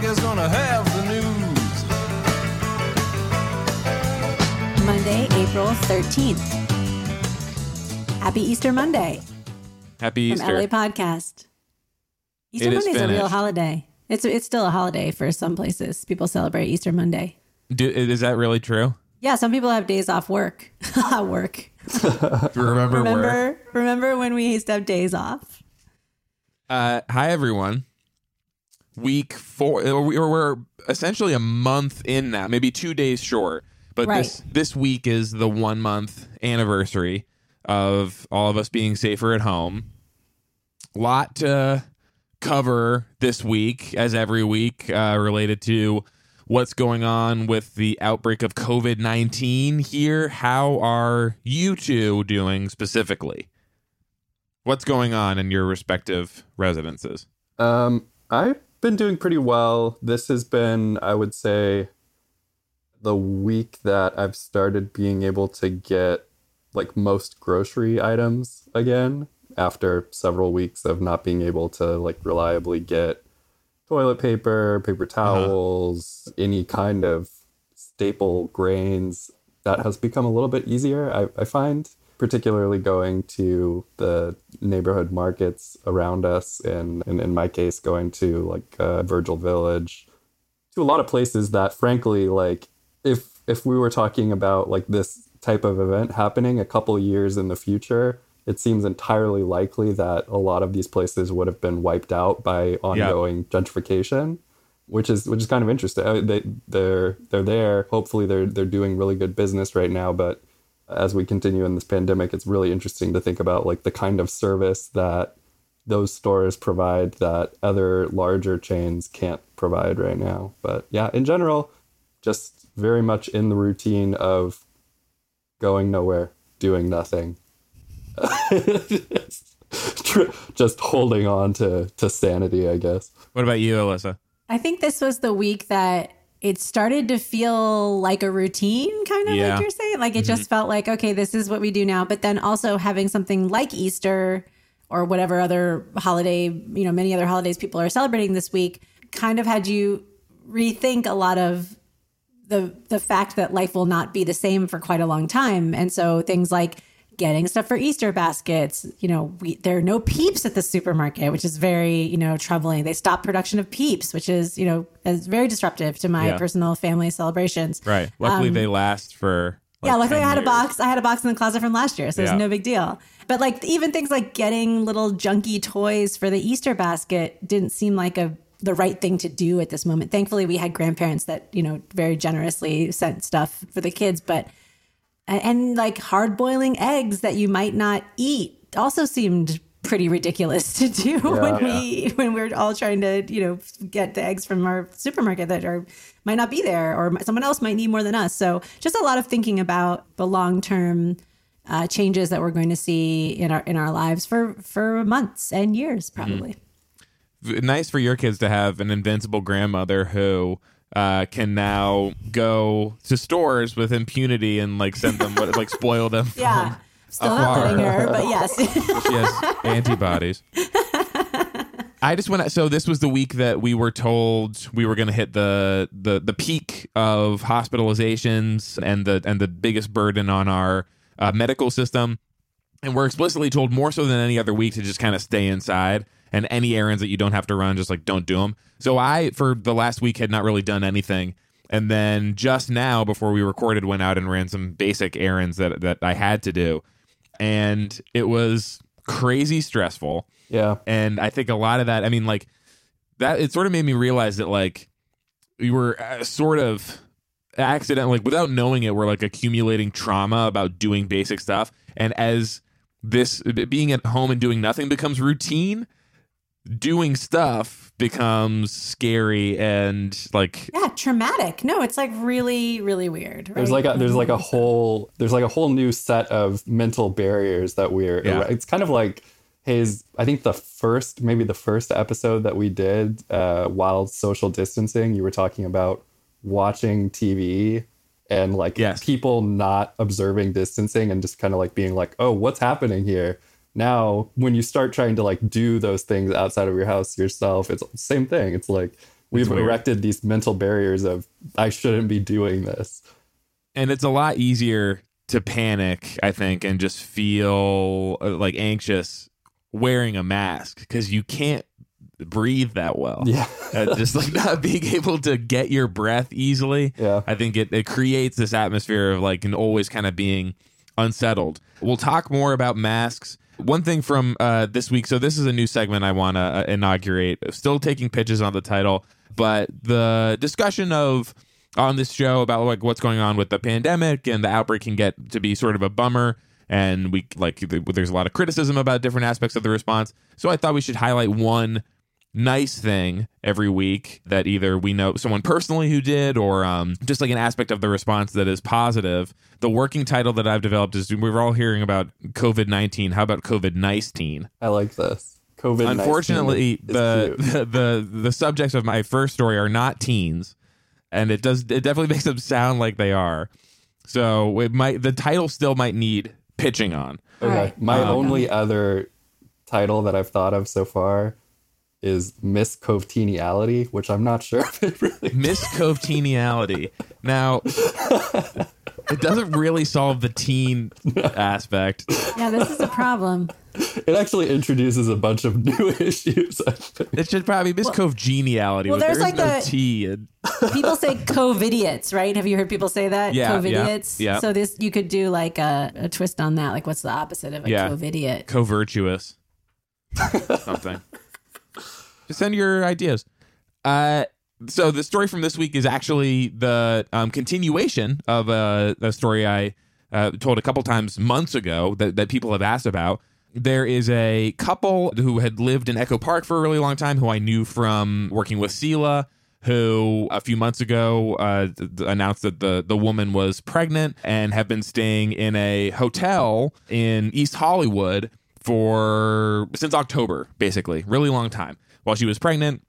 Doug is gonna have the news. Monday, April 13th. Happy Easter Monday Happy Easter. from Easter. LA Podcast. Easter It is Monday is a real holiday. It's it's still a holiday for some places. People celebrate Easter Monday. Do, is that really true? Yeah, some people have days off work. work. Remember, where? Remember remember when we used to have days off? Uh, hi everyone. Week four. we- We're essentially a month in now, maybe two days short. But Right. this this week is the one month anniversary of all of us being safer at home. Lot to cover this week, as every week, uh, related to what's going on with the outbreak of COVID nineteen here. How are you two doing specifically? What's going on in your respective residences? Um, I've been doing pretty well. This has been, I would say, the week that I've started being able to get like most grocery items again after several weeks of not being able to like reliably get toilet paper, paper uh-huh. towels, any kind of staple grains. That has become a little bit easier, I, I find, particularly going to the neighborhood markets around us, and, and in my case, going to like uh, Virgil Village, to a lot of places that, frankly, like if if we were talking about like this type of event happening a couple years in the future, it seems entirely likely that a lot of these places would have been wiped out by ongoing gentrification which is which is kind of interesting. They they're they're there. Hopefully they're they're doing really good business right now. But as we continue in this pandemic, it's really interesting to think about like the kind of service that those stores provide that other larger chains can't provide right now. But yeah, in general, just very much in the routine of going nowhere, doing nothing. just holding on to to sanity, I guess. What about you, Alyssa? I think this was the week that it started to feel like a routine, kind of Yeah. Mm-hmm. like you're saying. Like it just felt like, okay, this is what we do now. But then also having something like Easter or whatever other holiday, you know, many other holidays people are celebrating this week kind of had you rethink a lot of the the fact that life will not be the same for quite a long time. And so things like getting stuff for Easter baskets, you know, we, there are no peeps at the supermarket, which is very, you know, troubling. They stopped production of peeps, which is, you know, is very disruptive to my Yeah. personal family celebrations. Right. Luckily, they last for. Like Um, yeah, luckily I had a box. I had a box in the closet from last year, so Yeah. it's no big deal. But like even things like getting little junky toys for the Easter basket didn't seem like a the right thing to do at this moment. Thankfully, we had grandparents that you know very generously sent stuff for the kids, but and, and like hard boiling eggs that you might not eat also seemed pretty ridiculous to do when we when we're all trying to you know get the eggs from our supermarket that are might not be there or someone else might need more than us. So just a lot of thinking about the long term uh, changes that we're going to see in our in our lives for for months and years probably. Nice for your kids to have an invincible grandmother who uh, can now go to stores with impunity and like send them what like spoil them. from- yeah still not Afar. letting her but yes She has antibodies. I just went. So this was the week that we were told we were going to hit the the the peak of hospitalizations and the and the biggest burden on our uh, medical system, and we're explicitly told more so than any other week to just kind of stay inside and any errands that you don't have to run, just like don't do them. So I, for the last week, had not really done anything. And then just now, before we recorded, went out and ran some basic errands that that I had to do, and it was crazy stressful. Yeah. And I think a lot of that, I mean, like that, it sort of made me realize that like we were uh, sort of accidentally, like without knowing it, we're like accumulating trauma about doing basic stuff. And as this being at home and doing nothing becomes routine, doing stuff becomes scary and like yeah traumatic no it's like really really weird right? There's like a there's like a whole there's like a whole new set of mental barriers that we're Yeah. it's kind of like his I think the first maybe the first episode that we did uh while social distancing you were talking about watching TV and like Yes. people not observing distancing and just kind of like being like oh what's happening here now when you start trying to like do those things outside of your house yourself it's the same thing it's like we've weird. erected these mental barriers of I shouldn't be doing this. and it's a lot easier to panic i think and just feel uh, like anxious wearing a mask because you can't breathe that well Yeah. Uh, just like not being able to get your breath easily Yeah. i think it, it creates this atmosphere of like and always kind of being unsettled we'll talk more about masks one thing from uh, this week so this is a new segment i want to uh, inaugurate. Still taking pitches on the title but the discussion of on this show about like what's going on with the pandemic and the outbreak can get to be sort of a bummer. And we like there's a lot of criticism about different aspects of the response. So i thought we should highlight one nice thing every week that either we know someone personally who did or um, just like an aspect of the response that is positive the working title that i've developed is we're all hearing about covid-19 how about covid-19 I like this. COVID. unfortunately the, the the the subjects of my first story are not teens and it does it definitely makes them sound like they are so it might the title still might need pitching on Okay. Alright. My Um, only other title that I've thought of so far is Miss Coveniality, which I'm not sure if it really. Miss Coveniality. Now, it doesn't really solve the teen aspect. Yeah, this is a problem. It actually introduces a bunch of new issues. It should probably be Miss Coveniality. well, there's there's like no the- T. And, People say covidiots, right? Have you heard people say that? Yeah, yeah, covidiots. yeah. So this you could do like a, a twist on that. Like, what's the opposite of a Yeah. covidiot? co-virtuous something just send your ideas. Uh so the story from this week is actually the um, continuation of a, a story i uh, told a couple times months ago that, that people have asked about. There is a couple who had lived in echo park for a really long time who i knew from working with Sela who a few months ago uh, th- announced that the, the woman was pregnant and have been staying in a hotel in East Hollywood for since October, basically, really long time. While she was pregnant,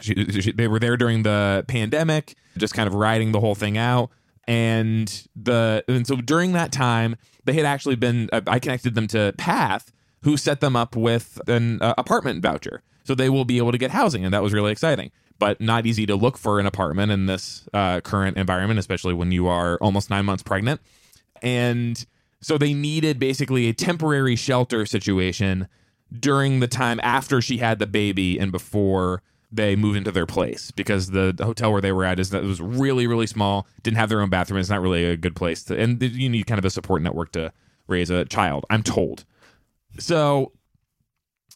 she, she, they were there during the pandemic, just kind of riding the whole thing out. And the and so during that time, they had actually been. uh, I connected them to Path, who set them up with an uh, apartment voucher, so they will be able to get housing, and that was really exciting. But not easy to look for an apartment in this uh, current environment, especially when you are almost nine months pregnant. And so they needed basically a temporary shelter situation during the time after she had the baby and before they moved into their place. Because the hotel where they were at is that it was really really small didn't have their own bathroom it's not really a good place to and you need kind of a support network to raise a child i'm told. So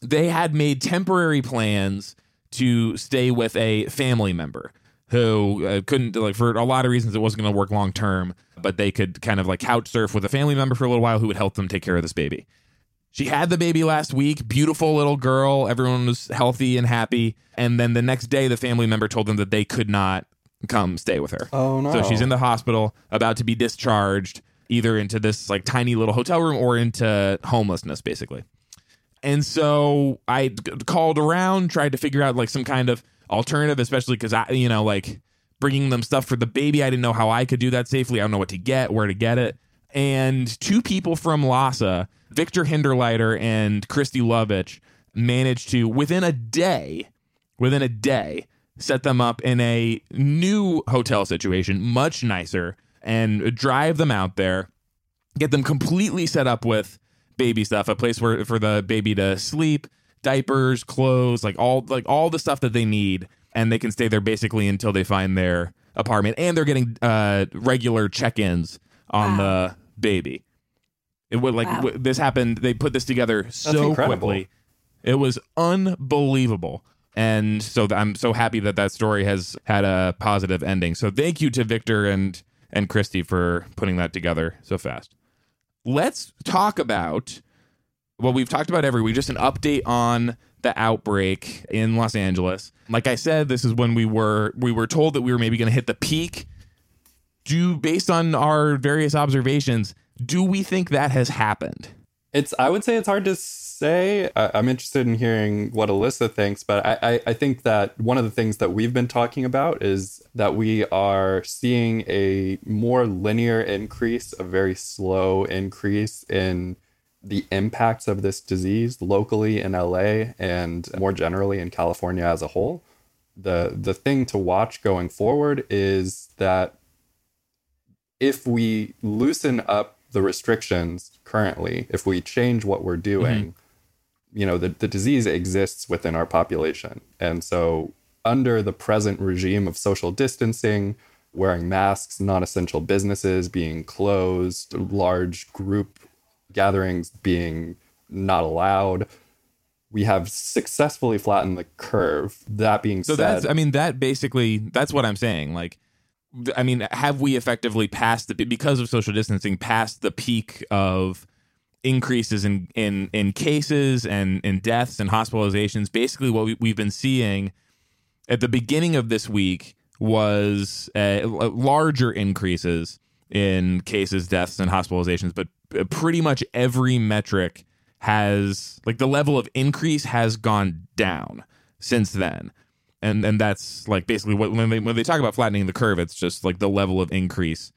they had made temporary plans to stay with a family member who uh, couldn't like for a lot of reasons it wasn't going to work long term but they could kind of like couch surf with a family member for a little while who would help them take care of this baby she had the baby last week beautiful little girl everyone was healthy and happy and then the next day the family member told them that they could not come stay with her Oh no! so she's in the hospital, about to be discharged, either into this like tiny little hotel room or into homelessness, basically. And so I called around, tried to figure out like some kind of alternative, especially because I, you know, like bringing them stuff for the baby. I didn't know how I could do that safely. I don't know what to get, where to get it. And two people from LAHSA, Victor Hinderleiter and Christy Lovich, managed to within a day, within a day, set them up in a new hotel situation, much nicer, and drive them out there, get them completely set up with baby stuff, a place where for the baby to sleep, diapers, clothes, like all like all the stuff that they need, and they can stay there basically until they find their apartment, and they're getting uh, regular check-ins on the baby. It would like Wow. w- this happened. They put this together so quickly. It was unbelievable. And so th- I'm so happy that that story has had a positive ending. So thank you to Victor and and Christy for putting that together so fast. Let's talk about what we've talked about every week, just an update on the outbreak in Los Angeles. Like I said, this is when we were we were told that we were maybe going to hit the peak. Do based on our various observations, do we think that has happened? It's. I would say it's hard to say. I, I'm interested in hearing what Alyssa thinks, but I, I, I think that one of the things that we've been talking about is that we are seeing a more linear increase, a very slow increase in the impacts of this disease locally in LA and more generally in California as a whole. the the thing to watch going forward is that if we loosen up the restrictions currently, if we change what we're doing, mm-hmm. you know, the, the disease exists within our population. And so under the present regime of social distancing, wearing masks, non essential businesses being closed, large group gatherings being not allowed, we have successfully flattened the curve. That being said, so said, that's I mean that basically that's what I'm saying. Like, I mean, have we effectively passed the because of social distancing passed the peak of increases in in in cases and in deaths and hospitalizations? Basically, what we, we've been seeing at the beginning of this week was uh, larger increases in cases, deaths, and hospitalizations, but pretty much every metric has like the level of increase has gone down since then. And and that's like basically what when they when they talk about flattening the curve, it's just like the level of increase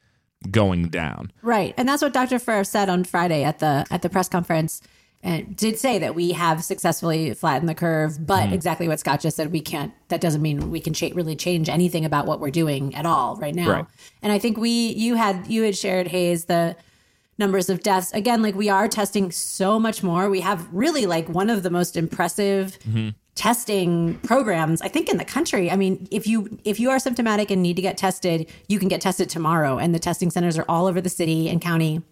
going down. Right. And that's what Dr. Ferrer said on Friday at the at the press conference and did say that we have successfully flattened the curve, but mm. exactly what Scott just said, we can't. That doesn't mean we can cha- really change anything about what we're doing at all right now. Right. And I think we, you had, you had shared Hayes the numbers of deaths. Again, like we are testing so much more. We have really like one of the most impressive mm-hmm. Testing programs I think in the country. I mean, if you if you are symptomatic and need to get tested, you can get tested tomorrow and the testing centers are all over the city and county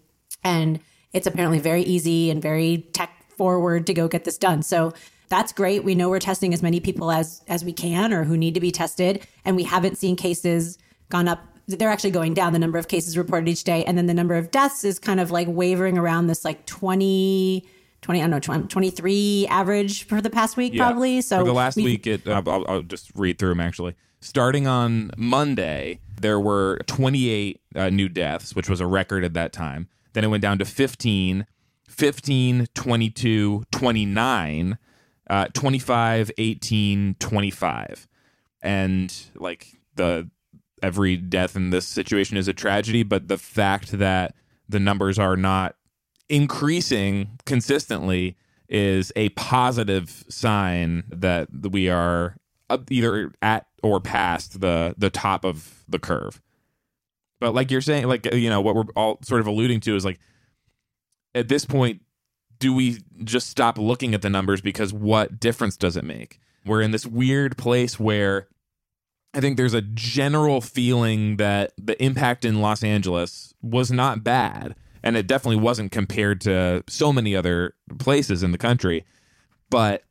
and it's apparently very easy and very tech forward to go get this done. So that's great. We know we're testing as many people as as we can or who need to be tested and we haven't seen cases gone up they're actually going down the number of cases reported each day and then the number of deaths is kind of like wavering around this like 20 20 i don't know 23 average for the past week yeah. probably so for the last week it I'll, I'll, just read through them actually. Starting on monday there were 28 uh, new deaths which was a record at that time. Then it went down to 15 15 22 29 uh, 25 18 25 and like the every death in this situation is a tragedy, but the fact that the numbers are not increasing consistently is a positive sign that we are either at or past the the top of the curve. But like you're saying, like you know what we're all sort of alluding to is like at this point, do we just stop looking at the numbers because what difference does it make? We're in this weird place where I think there's a general feeling that the impact in Los Angeles was not bad. And it definitely wasn't compared to so many other places in the country. But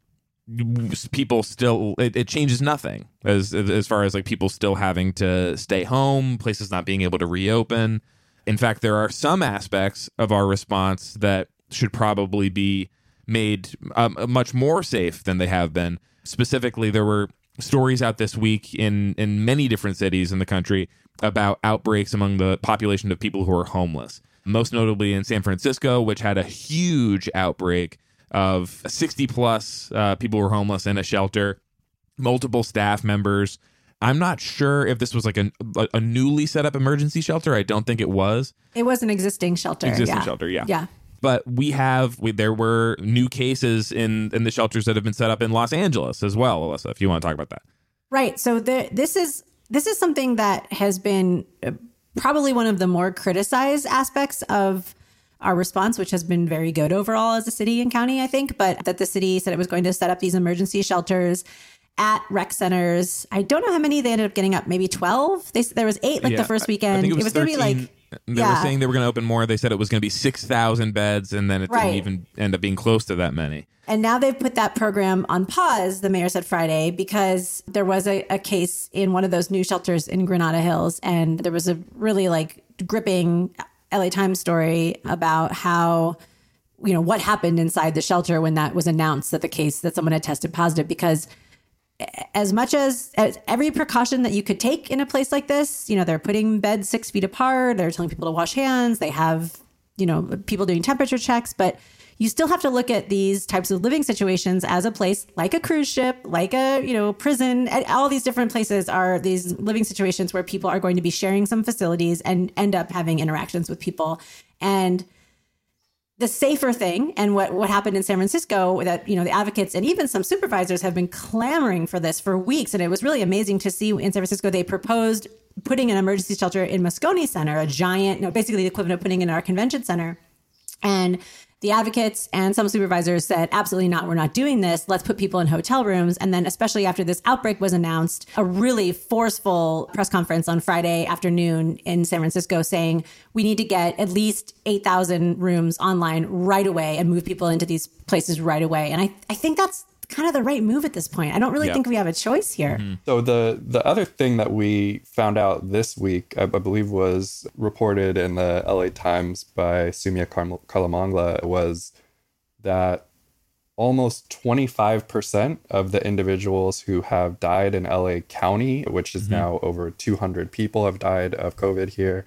people still it, it, changes nothing as as far as like people still having to stay home places not being able to reopen in fact there are some aspects of our response that should probably be made um, much more safe than they have been specifically there were stories out this week in in many different cities in the country about outbreaks among the population of people who are homeless. Most notably in San Francisco, which had a huge outbreak of 60 plus uh, people were homeless in a shelter, multiple staff members. I'm not sure if this was like a, a newly set up emergency shelter. I don't think it was. It was an existing shelter. Existing yeah. shelter, yeah. Yeah but we have we, there were new cases in in the shelters that have been set up in Los Angeles as well, Alyssa. If you want to talk about that, right? So the, this is this is something that has been uh, probably one of the more criticized aspects of our response, which has been very good overall as a city and county, I think. But that the city said it was going to set up these emergency shelters at rec centers. I don't know how many they ended up getting up. Maybe twelve. They, there was eight like yeah, the first weekend. it was, it was going to be like they yeah. were saying they were going to open more. They said it was going to be 6,000 beds, and then it right. didn't even end up being close to that many. And now they've put that program on pause, the mayor said Friday, because there was a, a case in one of those new shelters in Granada Hills. And there was a really like gripping LA Times story about how, you know, what happened inside the shelter when that was announced that the case that someone had tested positive because as much as, as, every precaution that you could take in a place like this, you know, they're putting beds six feet apart, they're telling people to wash hands, they have, you know, people doing temperature checks, but you still have to look at these types of living situations as a place like a cruise ship, like a, you know, prison. All these different places are these living situations where people are going to be sharing some facilities and end up having interactions with people. And the safer thing and what, what happened in San Francisco that, you know, the advocates and even some supervisors have been clamoring for this for weeks. And it was really amazing to see in San Francisco, they proposed putting an emergency shelter in Moscone Center, a giant, you know, basically the equivalent of putting in our convention center. And the advocates and some supervisors said, absolutely not, we're not doing this. Let's put people in hotel rooms. And then, especially after this outbreak was announced, a really forceful press conference on Friday afternoon in San Francisco saying we need to get at least 8,000 rooms online right away and move people into these places right away. And I, I think that's kind of the right move at this point. I don't really Yeah. think we have a choice here. Mm-hmm. So the the other thing that we found out this week, I, I believe, was reported in the LA Times by Soumya Karlamangla, was that almost 25% of the individuals who have died in LA County, which is mm-hmm. now over 200 people have died of COVID here,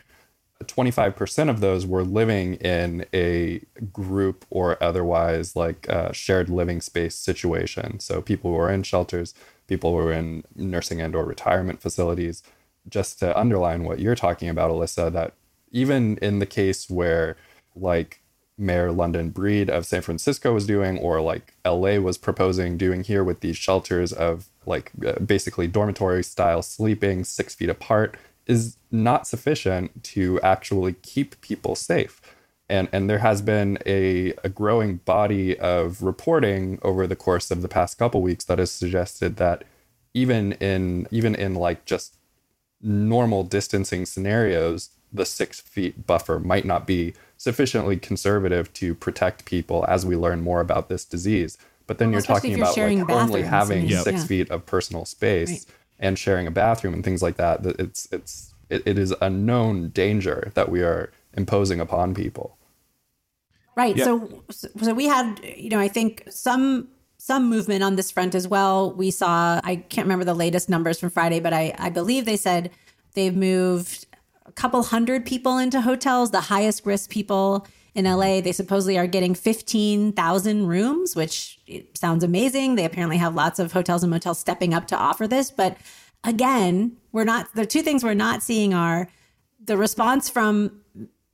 25% of those were living in a group or otherwise like uh, shared living space situation. So people who were in shelters, people who were in nursing and or retirement facilities. Just to underline what you're talking about, Alyssa, that even in the case where like Mayor London Breed of San Francisco was doing, or like LA was proposing doing here with these shelters of like uh, basically dormitory style sleeping six feet apart, is not sufficient to actually keep people safe. And, and there has been a, a growing body of reporting over the course of the past couple weeks that has suggested that even in even in like just normal distancing scenarios, the six feet buffer might not be sufficiently conservative to protect people as we learn more about this disease. But then Well, you're talking you're about like only having six yeah. feet of personal space Right. And sharing a bathroom and things like that. that It's it's it, it is a known danger that we are imposing upon people. Right. Yeah. So, so we had, you know, I think some some movement on this front as well. We saw, I can't remember the latest numbers from Friday, but I I believe they said they've moved a couple hundred people into hotels, the highest risk people in LA. They supposedly are getting 15,000 rooms, which sounds amazing. They apparently have lots of hotels and motels stepping up to offer this, but again, we're not the two things we're not seeing are the response from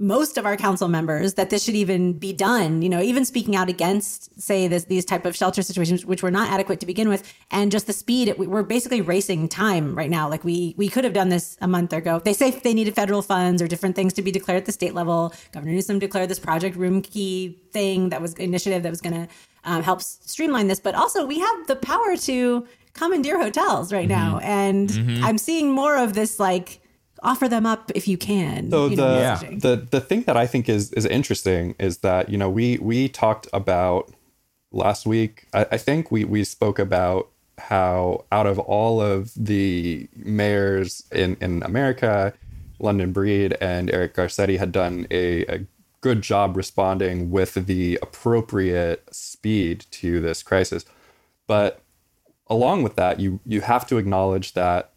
most of our council members that this should even be done you know even speaking out against say this these type of shelter situations which were not adequate to begin with and just the speed we- we're basically racing time right now. Like we we could have done this a month ago. They say they needed federal funds or different things to be declared at the state level. Governor newsom declared this Project Roomkey thing that was initiative that was going to um, help streamline this. But also we have the power to commandeer hotels right now. And i'm seeing more of this like offer them up if you can So you the, know, Yeah. the the thing that I think is is interesting is that you know we we talked about last week. I, I think we we spoke about how out of all of the mayors in in America, London Breed and Eric Garcetti had done a, a good job responding with the appropriate speed to this crisis, but along with that, you you have to acknowledge that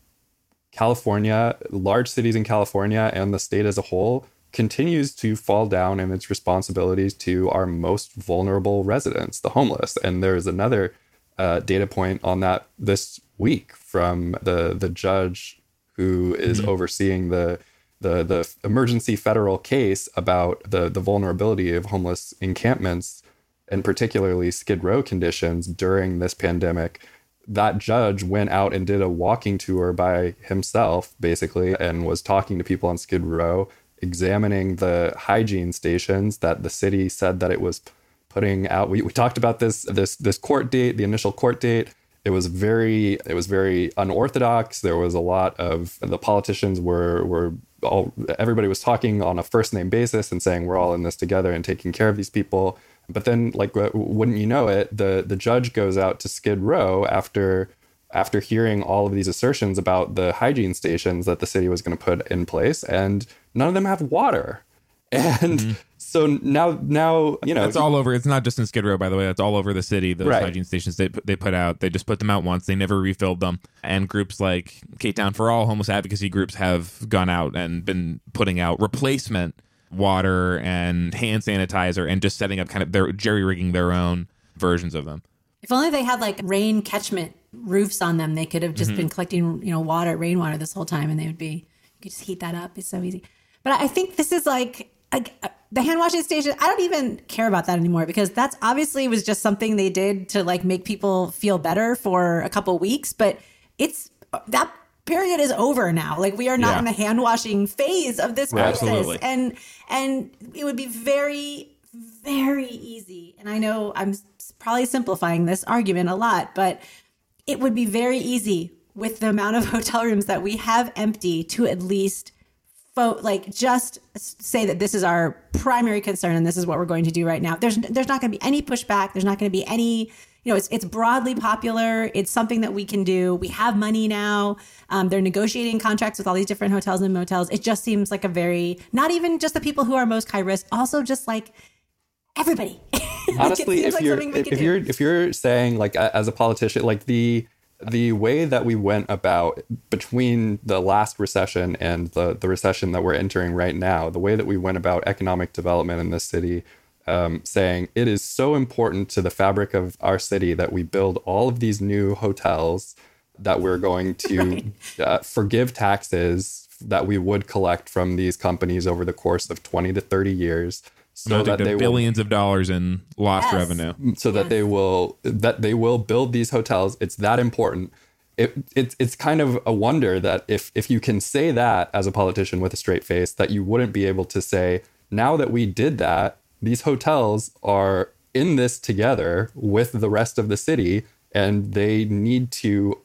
California, large cities in California and the state as a whole continues to fall down in its responsibilities to our most vulnerable residents, the homeless. And there's another uh, data point on that this week from the the judge who is overseeing the the the emergency federal case about the the vulnerability of homeless encampments and particularly skid row conditions during this pandemic that judge went out and did a walking tour by himself basically and was talking to people on skid row examining the hygiene stations that the city said that it was putting out. We, we talked about this this this court date the initial court date. It was very it was very unorthodox. There was a lot of the politicians were were all everybody was talking on a first name basis and saying we're all in this together and taking care of these people but then like uh, wouldn't you know it the the judge goes out to skid row after after hearing all of these assertions about the hygiene stations that the city was going to put in place and none of them have water and mm-hmm. so now now you know It's all over. It's not just in Skid Row, by the way. It's all over the city. Those Right. hygiene stations they they put out. They just put them out once. They never refilled them. And groups like Ktown for All, homeless advocacy groups have gone out and been putting out replacement water and hand sanitizer and just setting up kind of their jerry rigging their own versions of them. If only they had like rain catchment roofs on them, they could have just been mm-hmm. collecting, you know, water, rainwater this whole time, and they would be. You could just heat that up. It's so easy. But I think this is like like the hand washing station i don't even care about that anymore because that's obviously was just something they did to like make people feel better for a couple weeks but it's that period is over now like we are not Yeah. in the hand washing phase of this crisis Absolutely. and and it would be very very easy and i know i'm probably simplifying this argument a lot but it would be very easy with the amount of hotel rooms that we have empty to at least fo- like just say that this is our primary concern and this is what we're going to do right now. There's there's not going to be any pushback. There's not going to be any you know it's it's broadly popular. It's something that we can do. We have money now. Um, they're negotiating contracts with all these different hotels and motels. It just seems like a very not even just the people who are most high risk, also just like everybody. Honestly seems if like you're if, if you're if you're saying like as a politician like the the way that we went about between the last recession and the the recession that we're entering right now the way that we went about economic development in this city um, saying it is so important to the fabric of our city that we build all of these new hotels that we're going to uh, forgive taxes that we would collect from these companies over the course of 20 to 30 years so that to they will billions of dollars in lost Yes. revenue. so that they will that they will build these hotels it's that important it, it's it's kind of a wonder that if if you can say that as a politician with a straight face that you wouldn't be able to say now that we did that these hotels are in this together with the rest of the city and they need to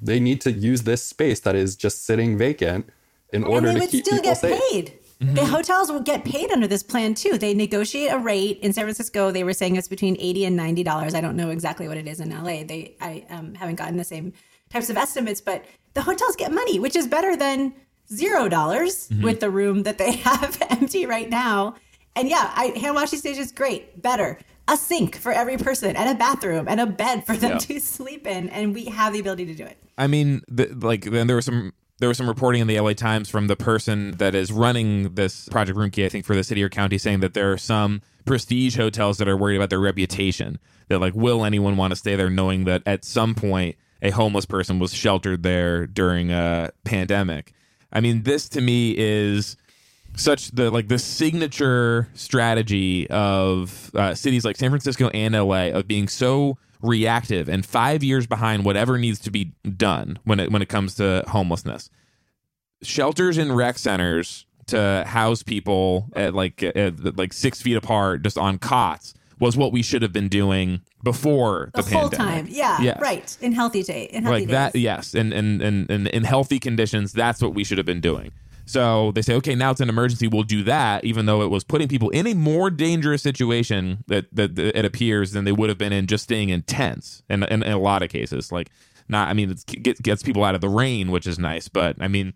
they need to use this space that is just sitting vacant in order and they to would keep still people get safe paid. The hotels will get paid under this plan too. They negotiate a rate in San Francisco. They were saying it's between eighty and ninety dollars. I don't know exactly what it is in LA. They I um, haven't gotten the same types of estimates, but the hotels get money, which is better than zero dollars with the room that they have empty right now. And yeah, I, hand washing station is great, better. A sink for every person, and a bathroom, and a bed for them Yeah. to sleep in, and we have the ability to do it. I mean, the, like then there was some there was some reporting in the LA Times from the person that is running this Project Roomkey, I think, for the city or county, saying that there are some prestige hotels that are worried about their reputation. That like, will anyone want to stay there, knowing that at some point a homeless person was sheltered there during a pandemic? I mean, this to me is such the like the signature strategy of uh, cities like San Francisco and LA of being so reactive and five years behind whatever needs to be done when it when it comes to homelessness. Shelters and rec centers to house people at like at like six feet apart, just on cots, was what we should have been doing before the, The, whole pandemic. time, yeah, Yes. right. In healthy day, in healthy like that yes and and and and in healthy conditions that's what we should have been doing so they say okay now it's an emergency. We'll do that even though it was putting people in a more dangerous situation that that, that it appears than they would have been in just staying in tents in, in, in a lot of cases. Like not i mean it gets people out of the rain which is nice but i mean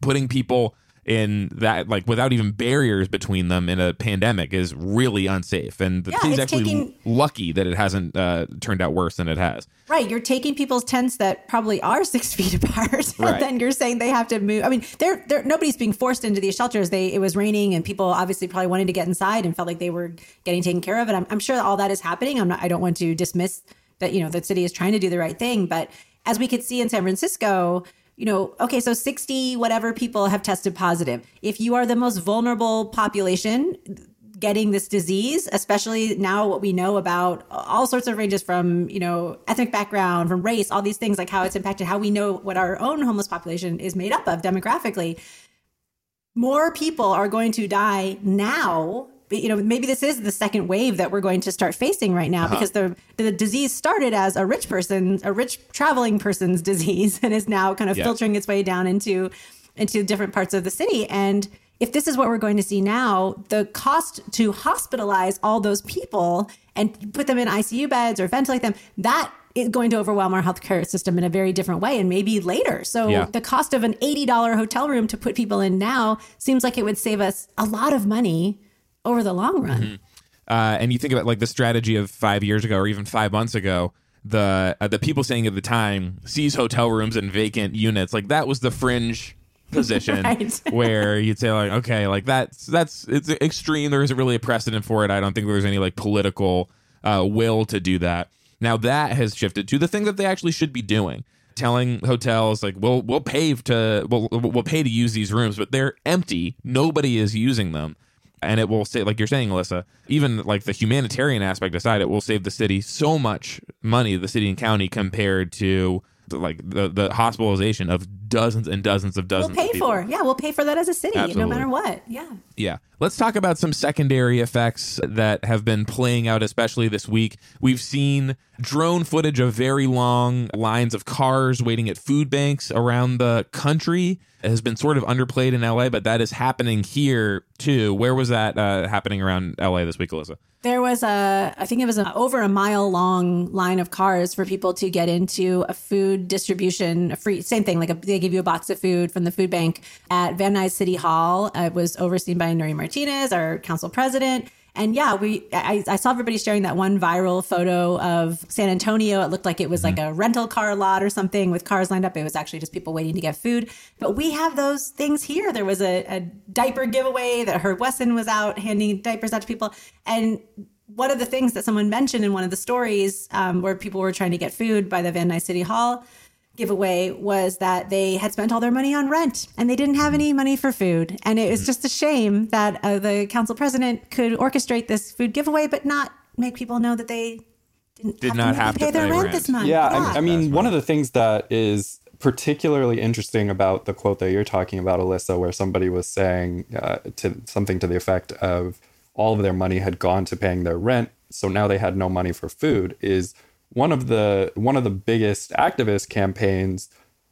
putting people in that like without even barriers between them in a pandemic is really unsafe and the Yeah, city's actually taking- lucky that it hasn't uh, turned out worse than it has Right, you're taking people's tents that probably are six feet apart, Right. then you're saying they have to move. I mean, they're, they're nobody's being forced into these shelters. They it was raining, and people obviously probably wanted to get inside and felt like they were getting taken care of. And I'm, I'm sure all that is happening. I'm not. I don't want to dismiss that. You know, the city is trying to do the right thing, but as we could see in San Francisco. You know, okay, so 60 whatever people have tested positive. If you are the most vulnerable population, getting this disease, especially now what we know about all sorts of ranges from, you know, ethnic background, from race, all these things, like how it's impacted, how we know what our own homeless population is made up of demographically. More people are going to die now. You know, maybe this is the second wave that we're going to start facing right now uh-huh. because the the disease started as a rich person, a rich traveling person's disease, and is now kind of Yeah. filtering its way down into into different parts of the city. And if this is what we're going to see now, the cost to hospitalize all those people and put them in ICU beds or ventilate them, that is going to overwhelm our healthcare system in a very different way and maybe later. So Yeah. the cost of an $80 hotel room to put people in now seems like it would save us a lot of money over the long run. uh, and you think about like the strategy of five years ago or even five months ago, the uh, the people saying at the time seize hotel rooms and vacant units, like that was the fringe position Right. where you'd say like, okay, like that's that's it's extreme. There isn't really a precedent for it. I don't think there's any like political uh, will to do that. Now that has shifted to the thing that they actually should be doing. Telling hotels like we'll we'll pay to we'll we'll pay to use these rooms, but they're empty. Nobody is using them and it will say like you're saying alyssa even like the humanitarian aspect aside it will save the city so much money the city and county compared to like the the hospitalization of dozens and dozens of dozens We'll pay for. Yeah, we'll pay for that as a city, Absolutely. no matter what. Yeah. Yeah. Let's talk about some secondary effects that have been playing out, especially this week. We've seen drone footage of very long lines of cars waiting at food banks around the country. Has been sort of underplayed in LA, but that is happening here too. Where was that uh, happening around LA this week, Alyssa? There was a, I think it was a, over a mile long line of cars for people to get into a food distribution, a free, same thing, like a, they give you a box of food from the food bank at Van Nuys City Hall. It was overseen by Nury Martinez, our council president. And yeah, we I, I saw everybody sharing that one viral photo of San Antonio. It looked like it was like a rental car lot or something with cars lined up. It was actually just people waiting to get food. But we have those things here. There was a, a diaper giveaway that Herb Wesson was out handing diapers out to people. And one of the things that someone mentioned in one of the stories um, where people were trying to get food by the Van Nuys City Hall giveaway was that they had spent all their money on rent and they didn't have any money for food. And it was just a shame that uh, the council president could orchestrate this food giveaway, but not make people know that they didn't Did have not to have to pay their pay rent, rent. this month. Yeah, I, I mean, one of the things that is particularly interesting about the quote that you're talking about, Alyssa, where somebody was saying uh, to something to the effect of all of their money had gone to paying their rent, so now they had no money for food, is one of the one of the biggest activist campaigns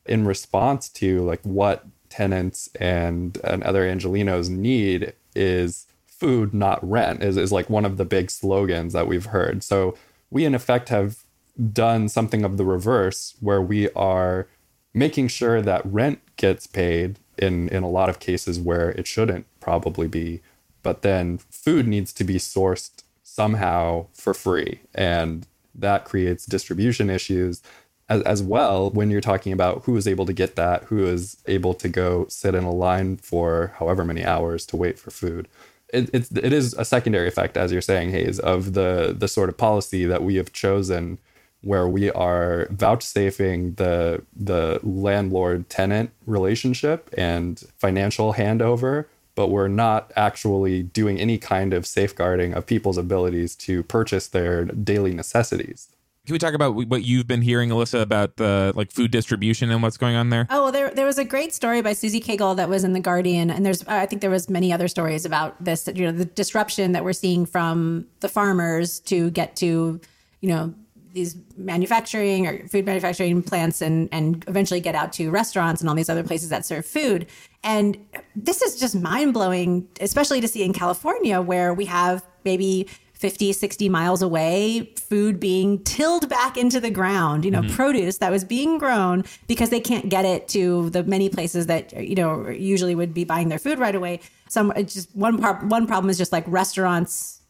in response to like what tenants and and other Angelenos need is food, not rent, is, is like one of the big slogans that we've heard. So we in effect have done something of the reverse where we are making sure that rent gets paid in in a lot of cases where it shouldn't probably be but then food needs to be sourced somehow for free and that creates distribution issues as, as well when you're talking about who is able to get that who is able to go sit in a line for however many hours to wait for food. It, it's, it is a secondary effect as you're saying hayes of the the sort of policy that we have chosen where we are vouchsafing the the landlord tenant relationship and financial handover but we're not actually doing any kind of safeguarding of people's abilities to purchase their daily necessities Can we talk about what you've been hearing, Alyssa, about the like food distribution and what's going on there? Oh, well, there there was a great story by Susie Cagle that was in the Guardian, and there's I think there was many other stories about this. You know, the disruption that we're seeing from the farmers to get to, you know, these manufacturing or food manufacturing plants, and and eventually get out to restaurants and all these other places that serve food. And this is just mind blowing, especially to see in California where we have maybe 50, 60 miles away, food being tilled back into the ground, you know, mm-hmm. produce that was being grown because they can't get it to the many places that, you know, usually would be buying their food right away. Some just one part, one problem is just like restaurants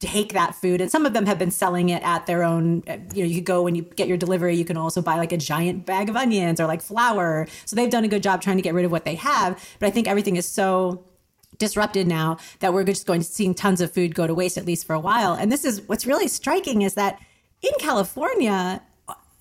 take that food and some of them have been selling it at their own you know you could go when you get your delivery you can also buy like a giant bag of onions or like flour so they've done a good job trying to get rid of what they have but i think everything is so disrupted now that we're just going to seeing tons of food go to waste at least for a while. And this is what's really striking is that in California,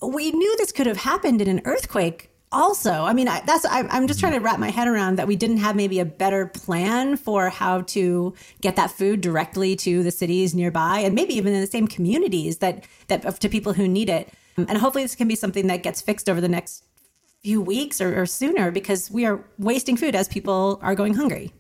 we knew this could have happened in an earthquake. Also, I mean, I, that's I'm, I'm just trying to wrap my head around that we didn't have maybe a better plan for how to get that food directly to the cities nearby, and maybe even in the same communities that that to people who need it. Um, and hopefully, this can be something that gets fixed over the next few weeks or, or sooner because we are wasting food as people are going hungry.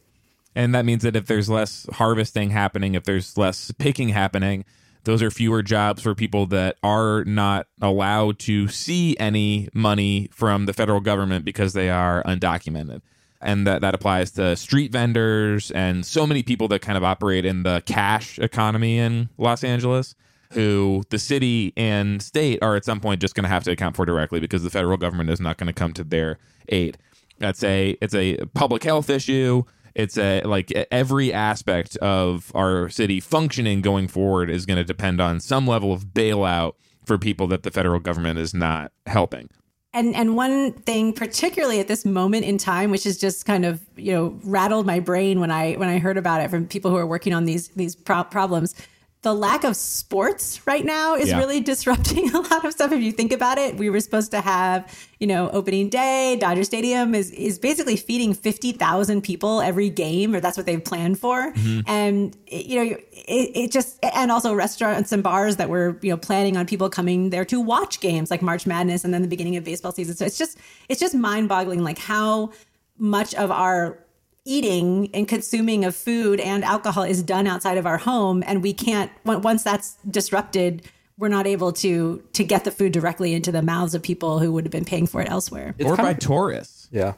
And that means that if there's less harvesting happening, if there's less picking happening, those are fewer jobs for people that are not allowed to see any money from the federal government because they are undocumented. And that, that applies to street vendors and so many people that kind of operate in the cash economy in Los Angeles, who the city and state are at some point just going to have to account for directly because the federal government is not going to come to their aid. That's a it's a public health issue it's hmm. a like every aspect of our city functioning going forward is going to depend on some level of bailout for people that the federal government is not helping And and one thing, particularly at this moment in time, which has just kind of you know rattled my brain when I when I heard about it from people who are working on these these pro- problems. The lack of sports right now is Yeah. really disrupting a lot of stuff. If you think about it, we were supposed to have, you know, opening day. Dodger Stadium is is basically feeding fifty thousand people every game, or that's what they've planned for. Mm-hmm. And it- you know, it, it just and also restaurants and bars that were you know planning on people coming there to watch games like March Madness and then the beginning of baseball season. So it's just it's just mind boggling, like how much of our eating and consuming of food and alcohol is done outside of our home and we can't once that's disrupted we're not able to to get the food directly into the mouths of people who would have been paying for it elsewhere or by of- tourists. Yeah.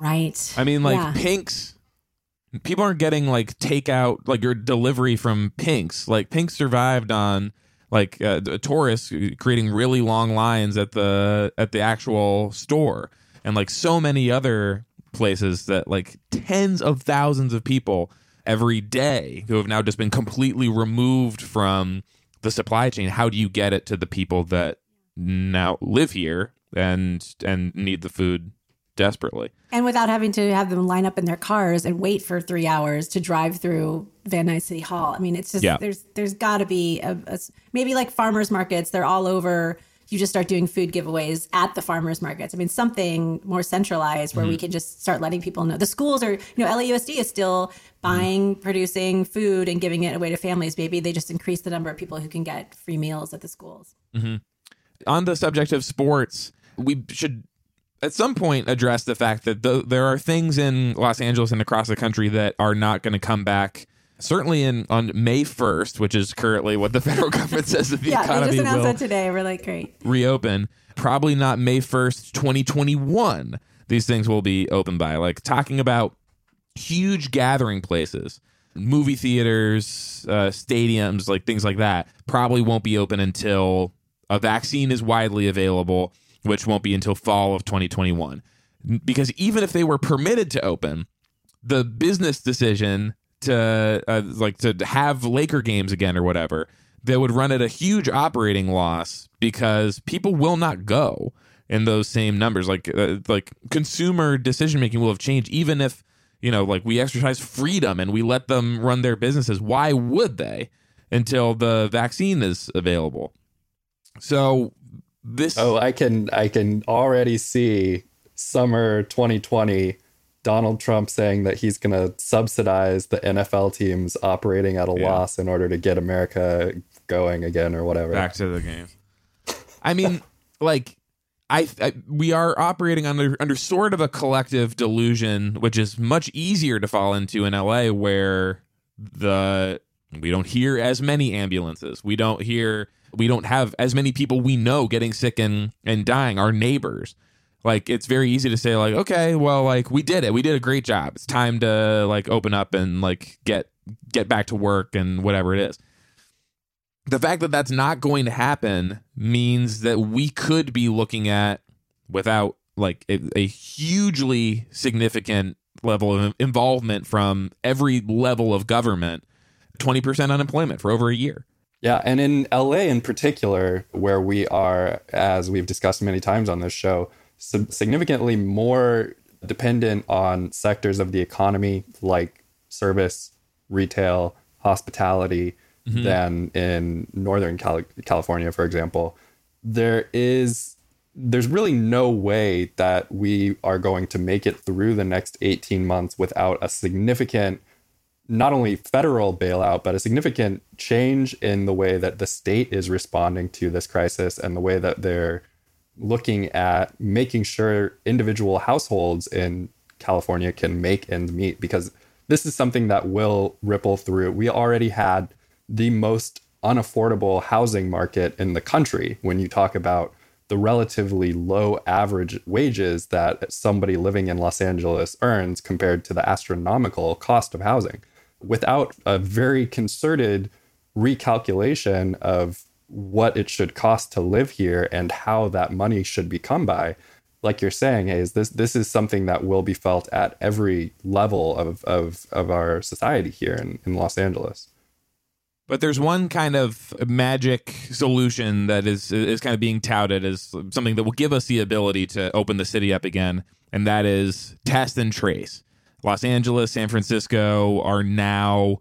right I mean, like Yeah. Pink's. People aren't getting like takeout, like your delivery from Pink's. Like Pink's survived on like uh, the tourists creating really long lines at the at the actual store, and like so many other places that like tens of thousands of people every day who have now just been completely removed from the supply chain. How do you get it to the people that now live here and and need the food desperately? and without having to have them line up in their cars and wait for three hours to drive through Van Nuys City Hall. I mean, it's just Yeah. there's there's got to be a, a maybe like farmers markets. They're all over. You just start doing food giveaways at the farmers markets. I mean, something more centralized where we mm-hmm. can just start letting people know. The schools are, you know, LAUSD is still mm-hmm. buying, producing food and giving it away to families. Maybe they just increase the number of people who can get free meals at the schools. Mm-hmm. on the subject of sports, we should at some point address the fact that th- there are things in Los Angeles and across the country that are not going to come back. Certainly in on May first, which is currently what the federal government says that the yeah, they economy just announced will that today. We're like, great. reopen. Probably not May first, twenty twenty one. These things will be open by like talking about huge gathering places, movie theaters, uh, stadiums, like things like that, probably won't be open until a vaccine is widely available, which won't be until fall of 2021. Because even if they were permitted to open, the business decision to uh, like to have Laker games again or whatever, they would run at a huge operating loss because people will not go in those same numbers. Like uh, like consumer decision making will have changed even if you know like we exercise freedom and we let them run their businesses. Why would they until the vaccine is available? So this Oh, I can I can already see summer 2020 Donald Trump saying that he's going to subsidize the NFL teams operating at a Yeah. loss in order to get America going again or whatever. back to the game. I mean, like, I, I we are operating under under sort of a collective delusion, which is much easier to fall into in LA, where the we don't hear as many ambulances, we don't hear, we don't have as many people we know getting sick and and dying. Our neighbors. Like it's very easy to say like okay well like we did it. We did a great job. It's time to like open up and like get get back to work and whatever it is. The fact that that's not going to happen means that we could be looking at without like a, a hugely significant level of involvement from every level of government 20% unemployment for over a year. Yeah, and in LA in particular, where we are, as we've discussed many times on this show, significantly more dependent on sectors of the economy like service, retail, hospitality mm-hmm. than in Northern Cali- California, for example. There is there's really no way that we are going to make it through the next 18 months without a significant not only federal bailout, but a significant change in the way that the state is responding to this crisis and the way that they're looking at making sure individual households in California can make ends meet because this is something that will ripple through. We already had the most unaffordable housing market in the country when you talk about the relatively low average wages that somebody living in Los Angeles earns compared to the astronomical cost of housing. Without a very concerted recalculation of what it should cost to live here and how that money should be come by, like you're saying, is this this is something that will be felt at every level of of, of our society here in, in Los Angeles. But there's one kind of magic solution that is is kind of being touted as something that will give us the ability to open the city up again, and that is test and trace. Los Angeles, San Francisco are now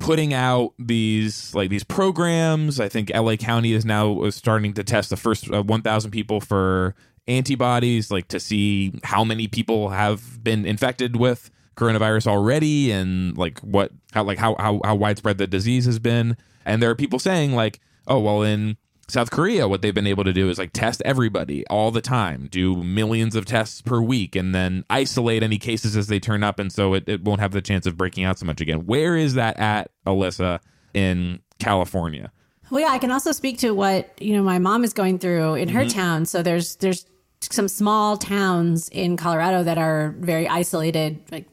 putting out these like these programs. I think LA County is now starting to test the first uh, 1,000 people for antibodies, like to see how many people have been infected with coronavirus already, and like what how like how how, how widespread the disease has been. And there are people saying like, oh well, in South Korea, what they've been able to do is like test everybody all the time, do millions of tests per week, and then isolate any cases as they turn up. And so it, it won't have the chance of breaking out so much again. Where is that at, Alyssa, in California? Well, yeah, I can also speak to what you know my mom is going through in her mm-hmm. town. So there's there's some small towns in Colorado that are very isolated. Like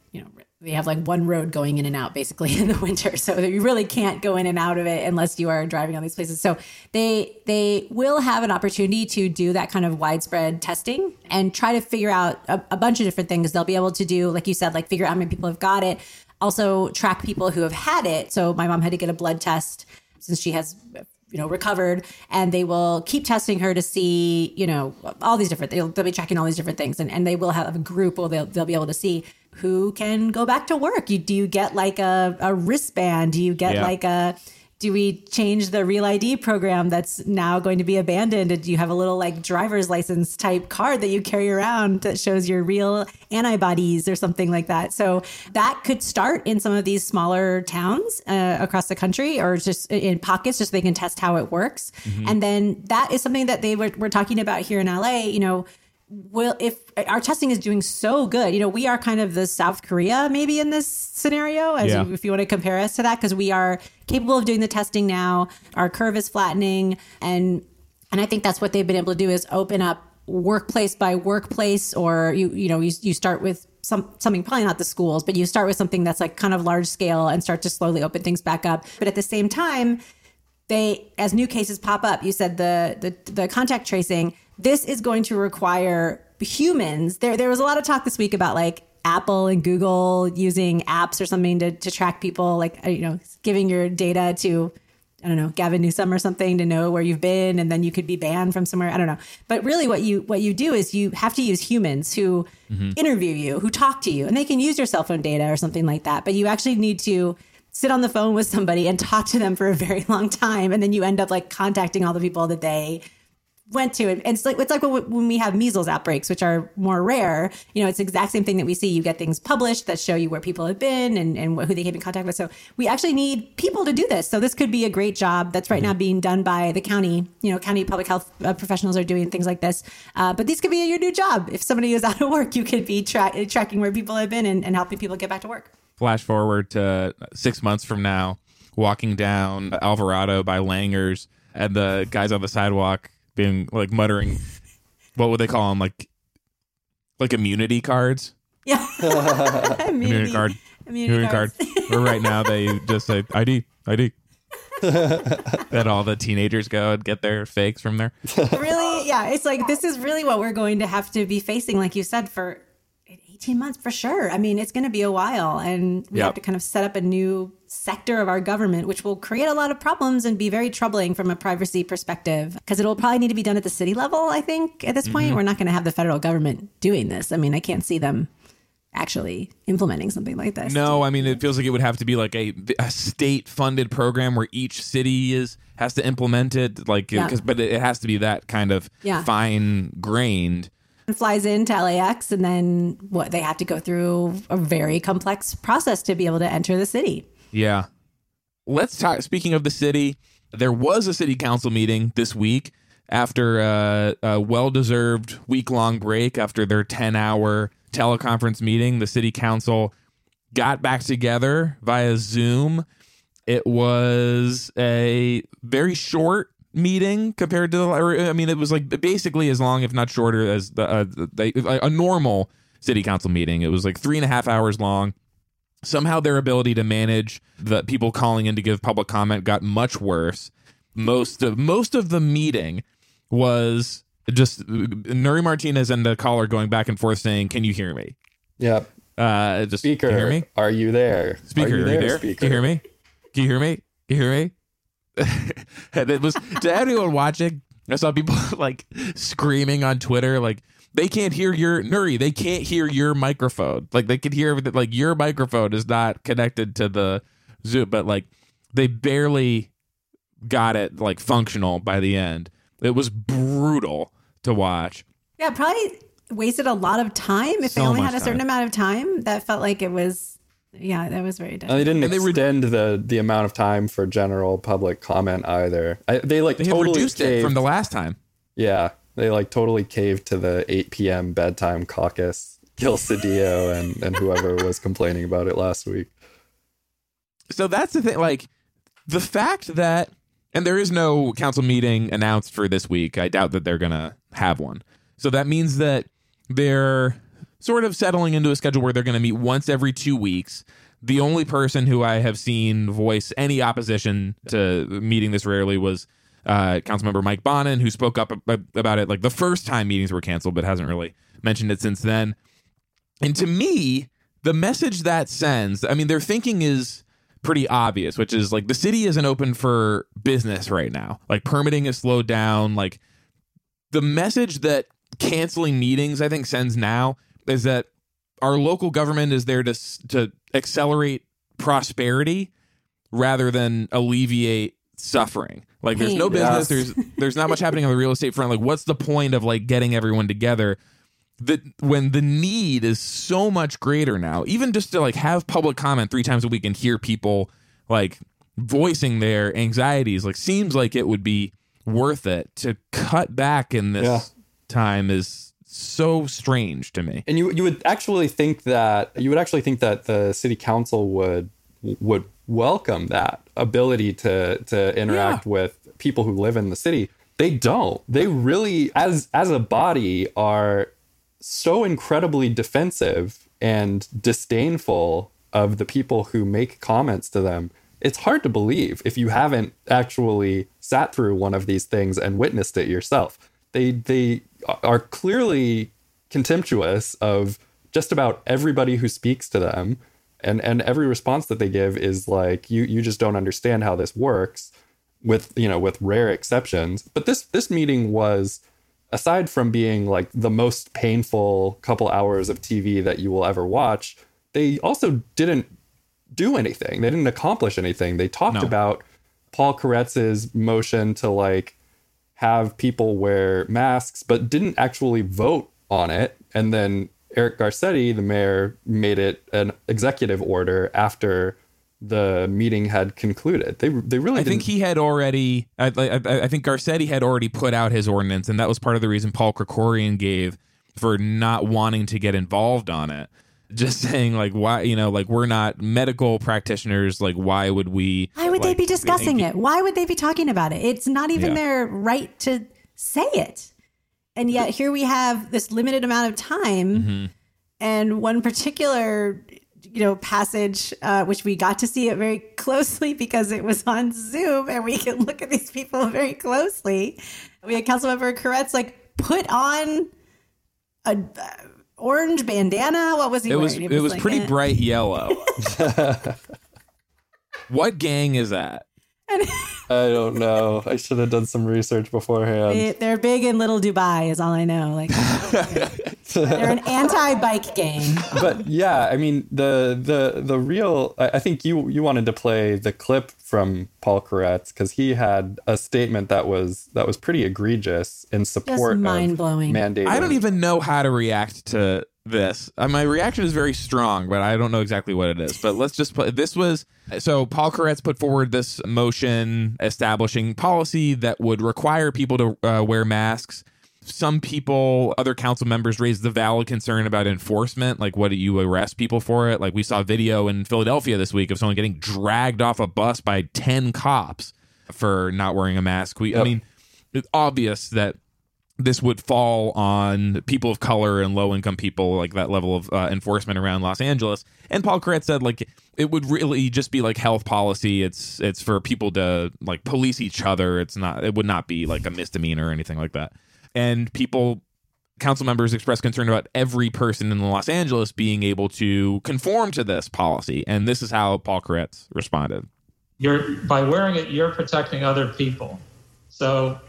they have like one road going in and out basically in the winter, so you really can't go in and out of it unless you are driving on these places. So they they will have an opportunity to do that kind of widespread testing and try to figure out a, a bunch of different things. They'll be able to do, like you said, like figure out how many people have got it. Also track people who have had it. So my mom had to get a blood test since she has you know recovered and they will keep testing her to see you know all these different they'll, they'll be tracking all these different things and, and they will have a group where they'll, they'll be able to see who can go back to work. You do you get like a, a wristband? Do you get Yeah. like a do we change the real id program that's now going to be abandoned? And do you have a little like driver's license type card that you carry around that shows your real antibodies or something like that? So that could start in some of these smaller towns uh, across the country or just in pockets just so they can test how it works. And then that is something that they were, were talking about here in la you know will if our testing is doing so good you know we are kind of the south korea maybe in this scenario as Yeah. you- if you want to compare us to that because we are capable of doing the testing now our curve is flattening and and i think that's what they've been able to do is open up workplace by workplace or you you know you, you start with some something probably not the schools but you start with something that's like kind of large scale and start to slowly open things back up but at the same time they as new cases pop up you said the the, the contact tracing this is going to require humans there there was a lot of talk this week about like apple and google using apps or something to, to track people like uh, you know giving your data to I don't know, Gavin Newsom or something to know where you've been and then you could be banned from somewhere. I don't know. But really what you what you do is you have to use humans who interview you, who talk to you, and they can use your cell phone data or something like that. But you actually need to sit on the phone with somebody and talk to them for a very long time and then you end up like contacting all the people that they went to and it's like it's like when we have measles outbreaks which are more rare you know it's the exact same thing that we see. You get things published that show you where people have been and, and who they came in contact with. So we actually need people to do this. So this could be a great job that's right now being done by the county. You know county public health uh, professionals are doing things like this. Uh, but these could be your new job. If somebody is out of work you could be tra- tracking where people have been and, and helping people get back to work. Flash forward to six months from now, walking down Alvarado by Langers, and the guys on the sidewalk being like muttering, what would they call them? Like, like immunity cards. yeah Immunity card. immunity Immunity card. or right now they just say ID, ID. then all the teenagers go and get their fakes from there. really yeah it's like this is really what we're going to have to be facing like you said for 18 months for sure i mean it's going to be a while and we Yep. have to kind of set up a new sector of our government which will create a lot of problems and be very troubling from a privacy perspective because it'll probably need to be done at the city level i think at this point mm-hmm. we're not going to have the federal government doing this i mean i can't see them actually implementing something like this No, I mean it feels like it would have to be like a, a state funded program where each city is has to implement it. Like, Yeah. because but it has to be that kind of Yeah. fine grained. flies into LAX and then what they have to go through a very complex process to be able to enter the city. Yeah. Let's talk. Speaking of the city, there was a city council meeting this week after uh, a well deserved week long break after their 10 hour teleconference meeting. The city council got back together via Zoom. It was a very short meeting compared to, or, I mean, it was like basically as long, if not shorter, as the, uh, the a normal city council meeting. It was like three and a half hours long somehow their ability to manage the people calling in to give public comment got much worse. Most of most of the meeting was just Nury Martinez and the caller going back and forth saying, "Can you hear me?" Yep. Uh, just Speaker, Can you hear me? are you there? Speaker, are you there? Speaker. Can you hear me? Can you hear me? Can you hear me? and it was to everyone watching. I saw people like screaming on Twitter, like they can't hear your Nury. They can't hear your microphone. Like they could hear that, like your microphone is not connected to the Zoom, but like they barely got it like functional by the end. It was brutal to watch. Yeah, probably wasted a lot of time. If they only had a certain time. amount of time, that felt like it was. Yeah, that was very And difficult. they didn't And they re- the the amount of time for general public comment either. I, they like They totally reduced it from the last time. yeah, they like totally caved to the 8 p.m. bedtime caucus. Gil Cedillo and and whoever was complaining about it last week. So that's the thing. Like the fact that, and there is no council meeting announced for this week. I doubt that they're gonna have one. So that means that they're sort of settling into a schedule where they're going to meet once every two weeks. The only person who I have seen voice any opposition to meeting this rarely was uh, Councilmember Mike Bonin, who spoke up about it like the first time meetings were canceled, but hasn't really mentioned it since then. And to me, the message that sends, I mean, their thinking is pretty obvious, which is like the city isn't open for business right now. Like permitting is slowed down. Like the message that canceling meetings, I think, sends now is that our local government is there to to accelerate prosperity rather than alleviate suffering. Like there's no business, Yes. there's there's not much happening on the real estate front. Like what's the point of like getting everyone together? that when the need is so much greater now, even just to like have public comment three times a week and hear people like voicing their anxieties, like seems like it would be worth it to cut back in this Yeah. time is so strange to me. And you you would actually think that you would actually think that the city council would would welcome that ability to to interact Yeah. with people who live in the city. They don't. They really as as a body are so incredibly defensive and disdainful of the people who make comments to them. It's hard to believe if you haven't actually sat through one of these things and witnessed it yourself. They they are clearly contemptuous of just about everybody who speaks to them and and every response that they give is like you you just don't understand how this works with you know with rare exceptions but this this meeting was aside from being like the most painful couple hours of TV that you will ever watch they also didn't do anything they didn't accomplish anything they talked No. about Paul Koretz's motion to like have people wear masks, but didn't actually vote on it. And then Eric Garcetti, the mayor, made it an executive order after the meeting had concluded. They they really I think didn't- he had already. I, I, I think Garcetti had already put out his ordinance, and that was part of the reason Paul Krekorian gave for not wanting to get involved on it. Just saying, like, why, you know, like we're not medical practitioners. Like, why would we? Why would they be discussing and- it? Why would they be talking about it? It's not even Yeah. their right to say it. And yet here we have this limited amount of time Mm-hmm. and one particular you know passage uh, which we got to see it very closely because it was on Zoom and we can look at these people very closely. We had Councilmember Koretz like put on a uh, orange bandana. What was he It wearing? was it was like pretty a- bright yellow. what gang is that? I don't know. I should have done some research beforehand. They- They're big in Little Dubai, is all I know. Like they're an anti-bike gang. but yeah, I mean the the the real. I I think you you wanted to play the clip from Paul Koretz because he had a statement that was that was pretty egregious in support of mind-blowing. mandating. I don't even know how to react to this. Uh, my reaction is very strong, but I don't know exactly what it is. But let's just put this was so Paul Koretz put forward this motion establishing policy that would require people to uh, wear masks. Some people, other council members raised the valid concern about enforcement. Like, what do you arrest people for it? Like, we saw a video in Philadelphia this week of someone getting dragged off a bus by 10 cops for not wearing a mask. We, I mean, it's obvious that this would fall on people of color and low income people, like that level of uh, enforcement around Los Angeles. And Paul Koretz said, like, it would really just be like health policy. It's it's for people to like police each other. It's not. It would not be like a misdemeanor or anything like that. And people, council members, expressed concern about every person in Los Angeles being able to conform to this policy. And this is how Paul Koretz responded. you're by wearing it you're protecting other people so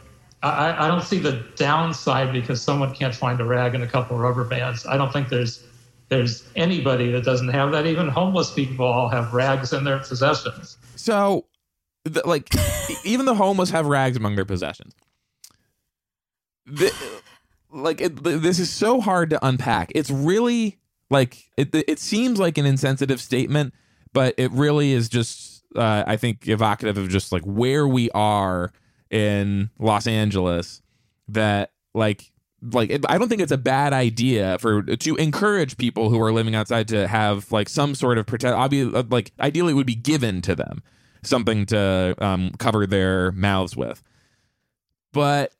I, I don't see the downside because someone can't find a rag and a couple of rubber bands i don't think there's there's anybody that doesn't have that. Even homeless people all have rags in their possessions. So, the, like, even the homeless have rags among their possessions. The, like, it, this is so hard to unpack. It's really like it. It seems like an insensitive statement, but it really is just, uh, I think, evocative of just like where we are in Los Angeles. That like like I don't think it's a bad idea for to encourage people who are living outside to have like some sort of protect. Obviously, like ideally, it would be given to them something to um, cover their mouths with. But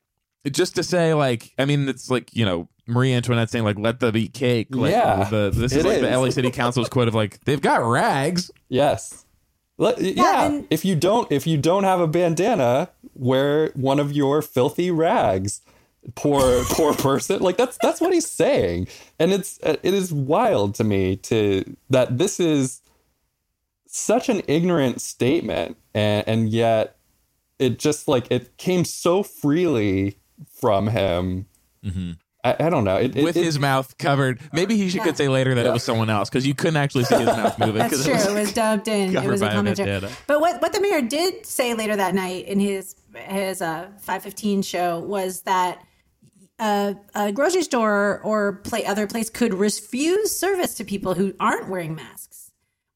just to say, like, I mean, it's like you know Marie Antoinette saying like, "Let them eat cake." Like, Yeah, the, this is like the. LA City Council's quote of like, "They've got rags." Yes. Let- yeah. and- if you don't if you don't have a bandana, wear one of your filthy rags. Poor poor person. Like that's that's what he's saying. And it's uh, it is wild to me to that this is such an ignorant statement and and yet it just like it came so freely from him. Mm-hmm. I, I don't know. It, it- with it- his mouth covered. Maybe he should, could say later that it was someone else because you couldn't actually see his mouth moving. That's 'cause true. it was- It was dubbed in. It covered was a by a commentary. But what what the mayor did say later that night in his his uh, five fifteen show was that uh, a grocery store or play, other place could refuse service to people who aren't wearing masks,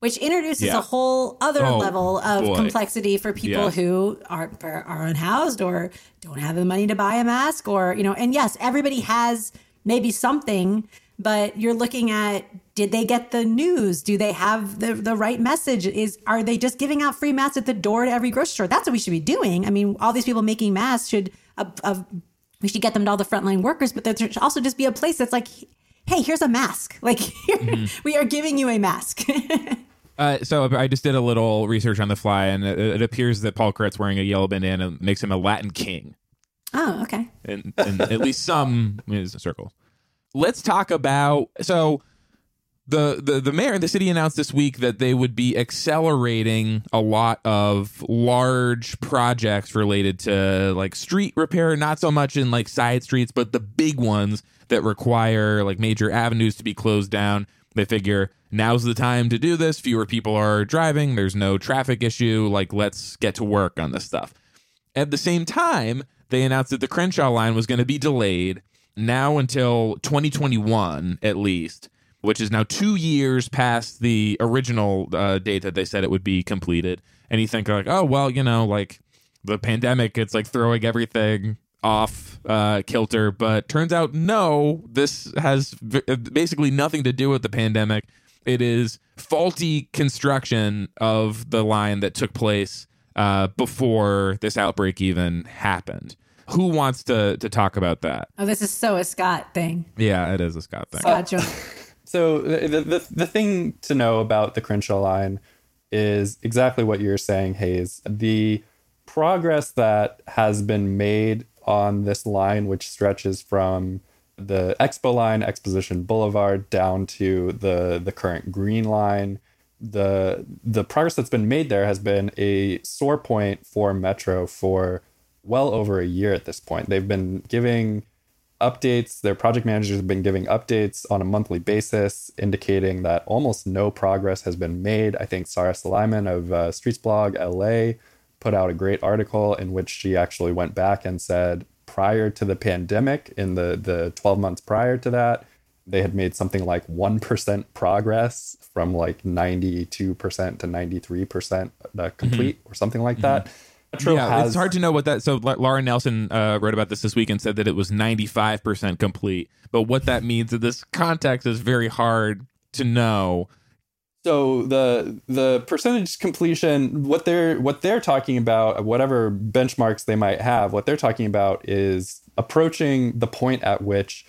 which introduces Yeah. a whole other Oh, level of boy. complexity for people who are are unhoused or don't have the money to buy a mask or you know. And yes, everybody has maybe something, but you're looking at did they get the news? Do they have the the right message? Is are they just giving out free masks at the door to every grocery store? That's what we should be doing. I mean, all these people making masks should uh, uh, we should get them to all the frontline workers, but there should also just be a place that's like, hey, here's a mask. Like we are giving you a mask. Uh, so I just did a little research on the fly, and it, it appears that Paul Koretz wearing a yellow bandana makes him a Latin king oh, okay. in, in at least some circles. Let's talk about so the, the the mayor and the city announced this week that they would be accelerating a lot of large projects related to like street repair not so much in like side streets but the big ones that require like major avenues to be closed down they figure now's the time to do this. Fewer people are driving. There's no traffic issue. Like let's get to work on this stuff. At the same time, they announced that the Crenshaw line was going to be delayed now until 2021 at least, which is now two years past the original uh, date that they said it would be completed. And you think like, oh well, you know, like the pandemic, it's like throwing everything off uh, kilter. But turns out, no, this has v- basically nothing to do with the pandemic. It is faulty construction of the line that took place uh, before this outbreak even happened. Who wants to to talk about that? Oh, this is so a Scott thing. Yeah, it is a Scott thing. Scott joke. So the, the the thing to know about the Crenshaw line is exactly what you're saying, Hayes. The progress that has been made on this line, which stretches from the Expo line, Exposition Boulevard, down to the the current Green line, the the progress that's been made there has been a sore point for Metro for well over a year at this point. They've been giving updates. Their project managers have been giving updates on a monthly basis, indicating that almost no progress has been made. I think Sahra Sulaiman of uh, Streetsblog LA put out a great article in which she actually went back and said prior to the pandemic, in the, the 12 months prior to that, they had made something like 1% progress from like 92% to 93% uh, complete or something like that. Metro yeah, has- it's hard to know what that. So La- Laura Nelson uh, wrote about this this week and said that it was 95% complete. But what that means in this context is very hard to know. So the the percentage completion, what they're what they're talking about, whatever benchmarks they might have, what they're talking about is approaching the point at which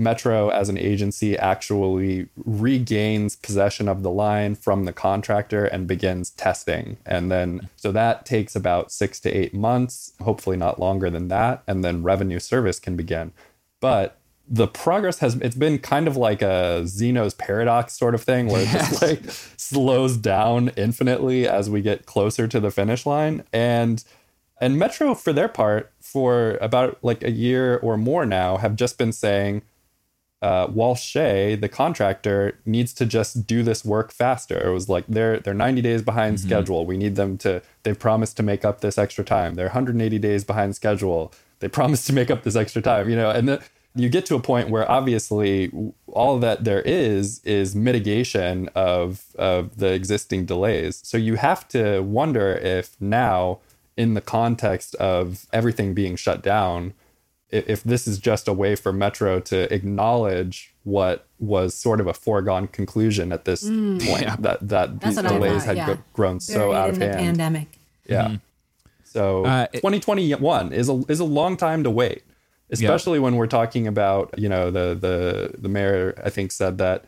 Metro as an agency actually regains possession of the line from the contractor and begins testing. And then so that takes about six to eight months, hopefully not longer than that, and then revenue service can begin. But the progress has it's been kind of like a Zeno's paradox sort of thing where it just like slows down infinitely as we get closer to the finish line. And and Metro for their part, for about like a year or more now, have just been saying, uh, Walsh Shea, the contractor, needs to just do this work faster. It was like they're they're 90 days behind schedule. We need them to. They've promised to make up this extra time. They're 180 days behind schedule. They promised to make up this extra time. You know, and the, you get to a point where obviously all that there is is mitigation of of the existing delays. So you have to wonder if now, in the context of everything being shut down i- if this is just a way for Metro to acknowledge what was sort of a foregone conclusion at this point Yeah. that that these Mm. what I delays had yeah. gro- grown so out in of the hand. pandemic. Yeah. So Uh, it- 2021 is a is a long time to wait, especially when we're talking about you know the the the mayor I think said that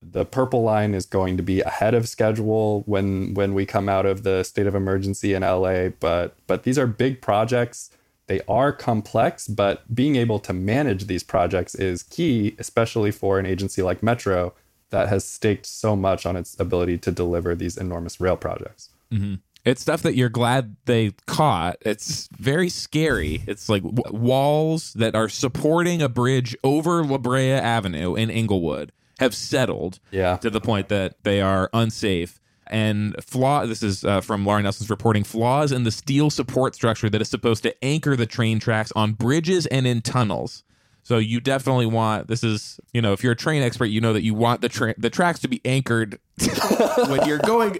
the purple line is going to be ahead of schedule when when we come out of the state of emergency in LA but but these are big projects. They are complex but being able to manage these projects is key especially for an agency like Metro that has staked so much on its ability to deliver these enormous rail projects mm-hmm. It's stuff that you're glad they caught. It's very scary. It's like w- walls that are supporting a bridge over La Brea Avenue in Inglewood have settled Yeah. to the point that they are unsafe. And flaw. This is uh, from Laura Nelson's reporting. Flaws in the steel support structure that is supposed to anchor the train tracks on bridges and in tunnels. So you definitely want this is you know if you're a train expert you know that you want the tra- the tracks to be anchored when you're going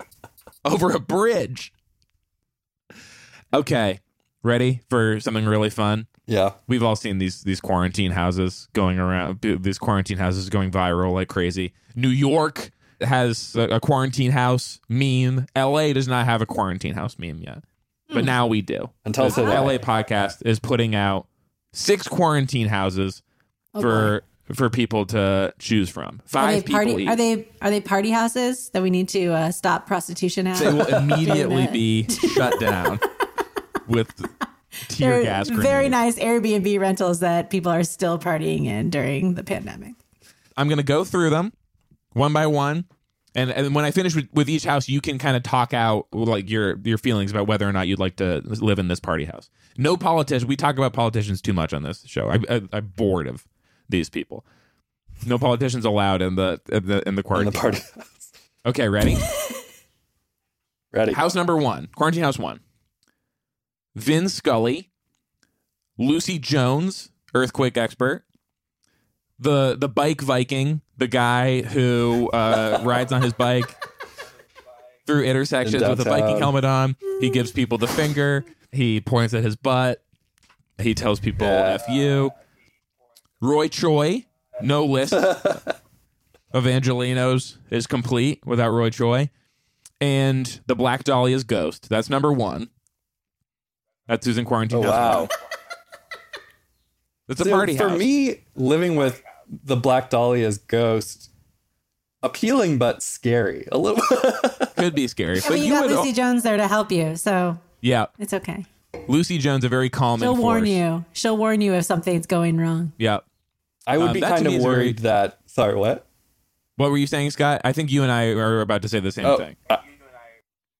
over a bridge. Okay, ready for something really fun? yeah We've all seen these these quarantine houses going around. These quarantine houses going viral like crazy. New York has a, a quarantine house meme. L.A. does not have a quarantine house meme yet, but hmm. now we do. Until The today. L.A. podcast is putting out six quarantine houses Oh, for for people to choose from. Are Five they people party? Are they are they party houses that we need to uh, stop prostitution at? they will immediately be shut down with tear They're gas. very nice Airbnb rentals that people are still partying in during the pandemic. I'm going to go through them one by one. And, and when I finish with, with each house, you can kind of talk out like your your feelings about whether or not you'd like to live in this party house. No politician. We talk about politicians too much on this show. I, I, I'm bored of these people. No politicians allowed in the in the in the in quarantine. the party. Okay, ready? Ready? House number one, quarantine house one. Vin Scully, Lucy Jones, earthquake expert, the the bike Viking, the guy who uh, rides on his bike through intersections In with a Viking helmet on. He gives people the finger. He points at his butt. He tells people Yeah. "f you." Roy Choi, no list of Angelenos is complete without Roy Choi. And the Black Dahlia's Ghost. That's number one. That's Susan Quarantine. Oh wow! That's a So party for house. me, living with the Black Dahlia's ghost, appealing but scary. A little. Could be scary. Yeah, but but you, you got would. Lucy Jones there to help you, so yeah. it's okay. Lucy Jones, a very calm. She'll warn force. you. She'll warn you if something's going wrong. Yeah. I would Um, be kind of is very- worried that. Sorry, what? What were you saying, Scott? I think you and I are about to say the same Oh, thing. uh,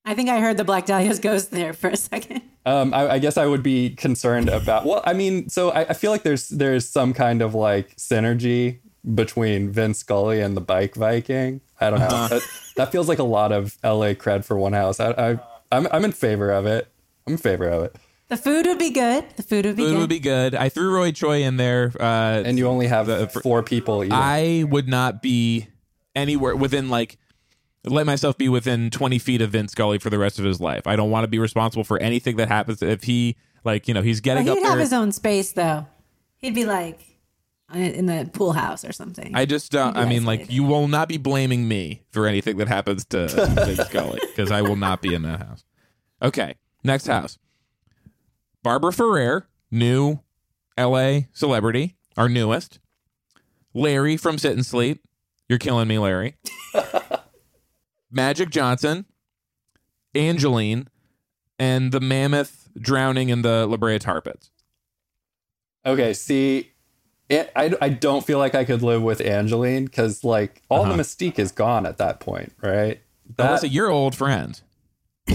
I think I heard the Black Dahlia's ghost there for a second. Um, I, I guess I would be concerned about. Well, I mean, so I, I feel like there's there's some kind of like synergy between Vince Scully and the Bike Viking. I don't know. Uh-huh. that, that feels like a lot of LA cred for one house. I, I I'm I'm in favor of it. I'm in favor of it. The food would be good. The food would be Food good. would be good. I threw Roy Choi in there. Uh, And you only have The- for- four people. Eating. I would not be anywhere within like let myself be within 20 feet of Vince Scully for the rest of his life. I don't want to be responsible for anything that happens if he like, you know, he's But getting he'd up have there. his own space though. He'd be like in the pool house or something. I just don't I mean like you will not be blaming me for anything that happens to Vince Scully because I will not be in that house. Okay, next house. Barbara Ferrer, new LA celebrity, our newest. Larry from Sit and Sleep. You're killing me, Larry. Magic Johnson, Angelyne, and the mammoth drowning in the La Brea tar pits. Okay, see, it, I, I don't feel like I could live with Angelyne because like all Uh-huh. the mystique is gone at that point, right? That, was a your old friend.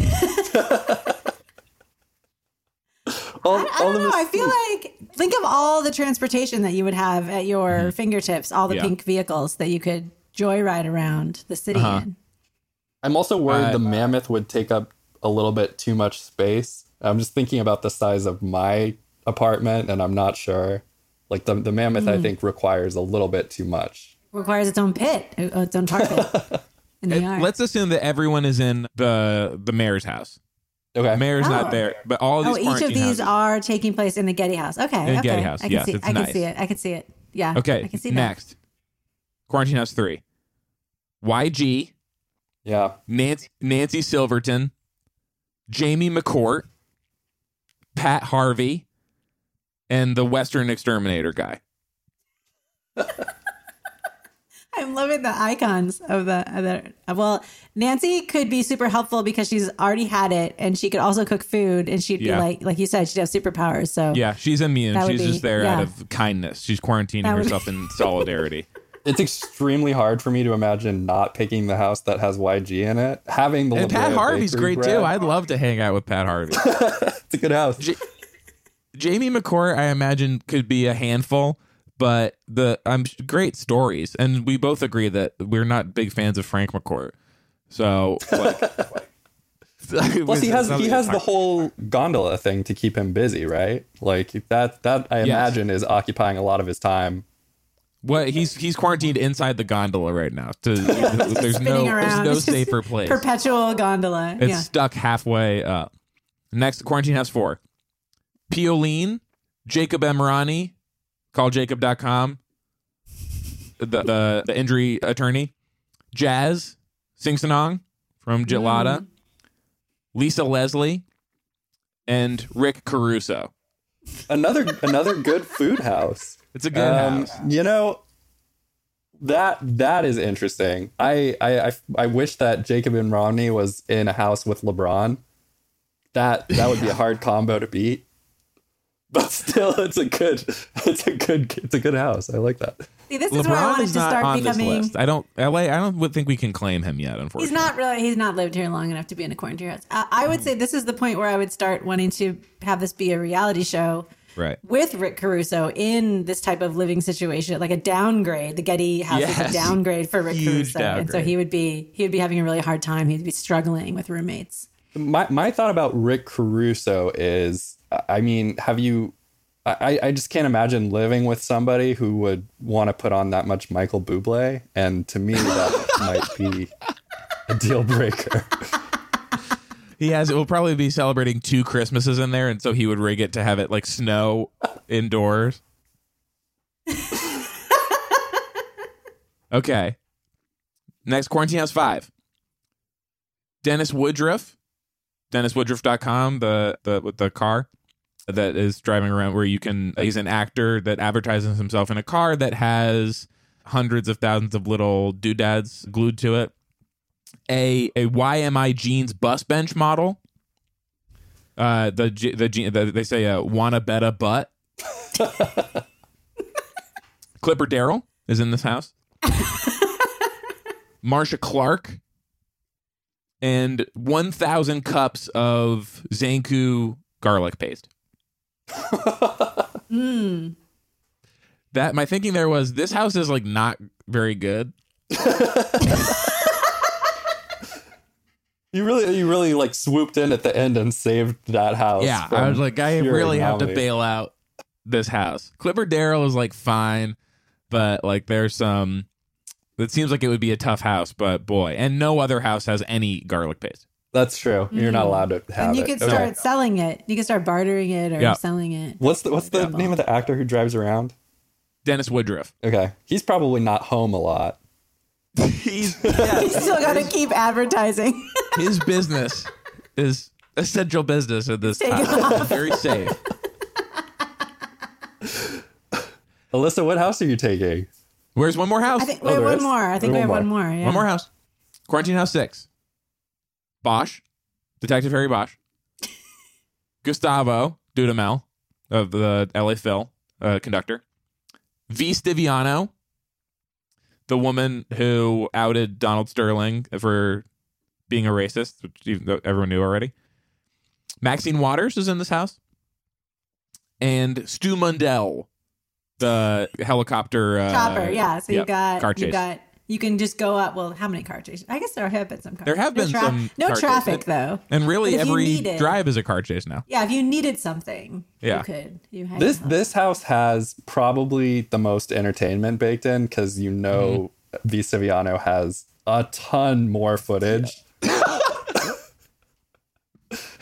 all, I all don't the know. I feel like think of all the transportation that you would have at your fingertips, all the Mm-hmm. Yeah. pink vehicles that you could joyride around the city Uh-huh. in. I'm also worried Uh, the mammoth would take up a little bit too much space. I'm just thinking about the size of my apartment, and I'm not sure. Like the the mammoth, Hmm. I think requires a little bit too much. Requires its own pit, uh, its own tar pit in the yard. Let's assume that everyone is in the the mayor's house. Okay, Mayor's Oh. not there, but all of these Oh, each of these houses- are taking place in the Getty House. Okay, In the okay. Getty House, I can yes, see. it's I can see it. I can see it. Yeah. Okay, I can see that. next. Quarantine House 3. YG, yeah, Nancy, Nancy Silverton, Jamie McCourt, Pat Harvey, and the Western Exterminator guy. I'm loving the icons of the, of the. Well, Nancy could be super helpful because she's already had it, and she could also cook food, and she'd Yeah. be like, like you said, she'd have superpowers. So Yeah, she's immune. She's be- just there out of kindness. She's quarantining That would herself in solidarity. it's extremely hard for me to imagine not picking the house that has YG in it. Having the And Pat Harvey's great bread, too. I'd love to hang out with Pat Harvey. it's a good house. J- Jamie McCourt, I imagine, could be a handful, but the I'm great stories, and we both agree that we're not big fans of Frank McCourt. So, like, Plus, he has he has the whole gondola thing to keep him busy, right? Like that that I Yes. imagine is occupying a lot of his time. what he's he's quarantined inside the gondola right now. To, there's no spinning there's no It's safer place. perpetual gondola. It's yeah. stuck halfway up. Next, quarantine has four. Pioline, Jacob Emrani, calljacob.com, the, the, the injury attorney, Jazz, Singsanong from Jitlada, Mm. Lisa Leslie, and Rick Caruso. Another another good food house. It's a good Um, house. You know that that is interesting. I, I I I wish that Jacob Emrani was in a house with LeBron. That that would be a hard combo to beat. But still, it's a good it's a good it's a good house. I like that. See, this is where I LeBron wanted is to not start on becoming. this list. I don't. LA. I don't think we can claim him yet. Unfortunately, He's not really. He's not lived here long enough to be in a quarantine house. I, I Mm. would say this is the point where I would start wanting to have this be a reality show right. with Rick Caruso in this type of living situation, like a downgrade. The Getty House is a downgrade for Rick Huge Caruso, and so he would be he would be having a really hard time. He'd be struggling with roommates. My my thought about Rick Caruso is, I mean, have you? I, I just can't imagine living with somebody who would want to put on that much Michael Bublé, and to me that might be a deal breaker. He has. It will probably be celebrating two Christmases in there, and so he would rig it to have it like snow indoors. okay. Next, Quarantine House 5. Dennis Woodruff. DennisWoodruff.com, the, the, with the car that is driving around where you can, he's an actor that advertises himself in a car that has hundreds of thousands of little doodads glued to it a a YMI jeans bus bench model. Uh, the the, the they say uh, wanna bet a butt. Clipper Darrell is in this house. Marcia Clark and one thousand cups of Zankou garlic paste. Mm. That my thinking there was this house is like not very good. You really, you really like swooped in at the end and saved that house. Yeah, I was like, I really have to bail out this house. Clipper Darrell is like fine, but like there's some. It seems like it would be a tough house, but boy, and no other house has any garlic paste. That's true. You're not mm-hmm. allowed to have and you it. could Okay. start selling it. You could start bartering it or Yeah. selling it. What's the What's the name of the actor who drives around? Dennis Woodruff. Okay, he's probably not home a lot. He's yeah, You still got to keep advertising. his business is essential business at this Take time. Very safe. Alyssa, what house are you taking? Where's one more house? I think Oh, we have oh, there one is? more. I think we One have one more. more. Yeah. One more house. Quarantine House Six. Bosch, Detective Harry Bosch, Gustavo Dudamel of the LA Phil uh, conductor, V. Stiviano, the woman who outed Donald Sterling for being a racist, which even though everyone knew already. Maxine Waters is in this house. and Stu Mundel, the helicopter uh, Chopper, yeah. So you yep, got car you chase. got you can just go up. Well, how many car chases? I guess there have been some. Car There have no been tra- some No car traffic chases. though. and really But every needed- drive is a car chase now. Yeah, if you needed something, Yeah. you could. You had This this house has probably the most entertainment baked in because you know mm-hmm. V Stiviano has a ton more footage.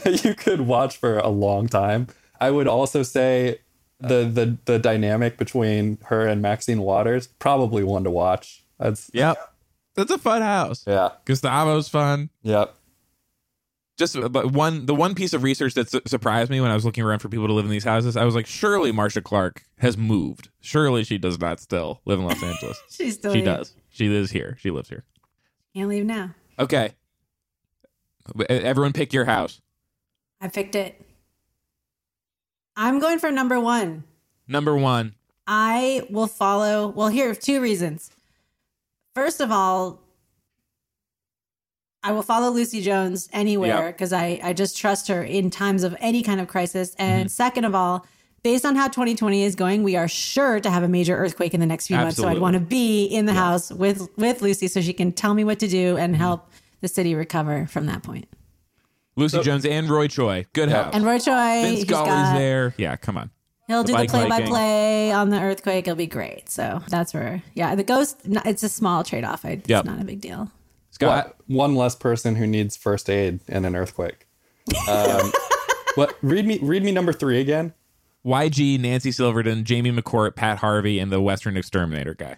you could watch for a long time. I would also say the the the dynamic between her and Maxine Waters probably one to watch. That's Yep, that's a fun house. yeah, Gustavo's fun. yep. Just but one the one piece of research that su- surprised me when I was looking around for people to live in these houses, I was like, surely Marcia Clark has moved. Surely she does not still live in Los Angeles. She's still she here. does. She lives here. She lives here. Can't leave now. Okay. Everyone pick your house. I picked it. I'm going for number one. Number one. I will follow. Well, here are two reasons. First of all, I will follow Lucy Jones anywhere Yep. because I, I just trust her in times of any kind of crisis. And Mm-hmm. second of all, based on how 2020 is going, we are sure to have a major earthquake in the next few months. So I'd want to be in the house with with Lucy so she can tell me what to do and Mm-hmm. help the city recover from that point. Lucy Jones and Roy Choi. Good Yeah. house. And Roy Choi, Vince he's Scully's got- there. Yeah, come on. He'll The do the play by play on the earthquake. It'll be great. So that's where, yeah, the ghost, it's a small trade off. It's Yep. not a big deal. Scott. What? One less person who needs first aid in an earthquake. Um, what? Read me. Read me number three again. YG, Nancy Silverton, Jamie McCourt, Pat Harvey, and the Western Exterminator guy.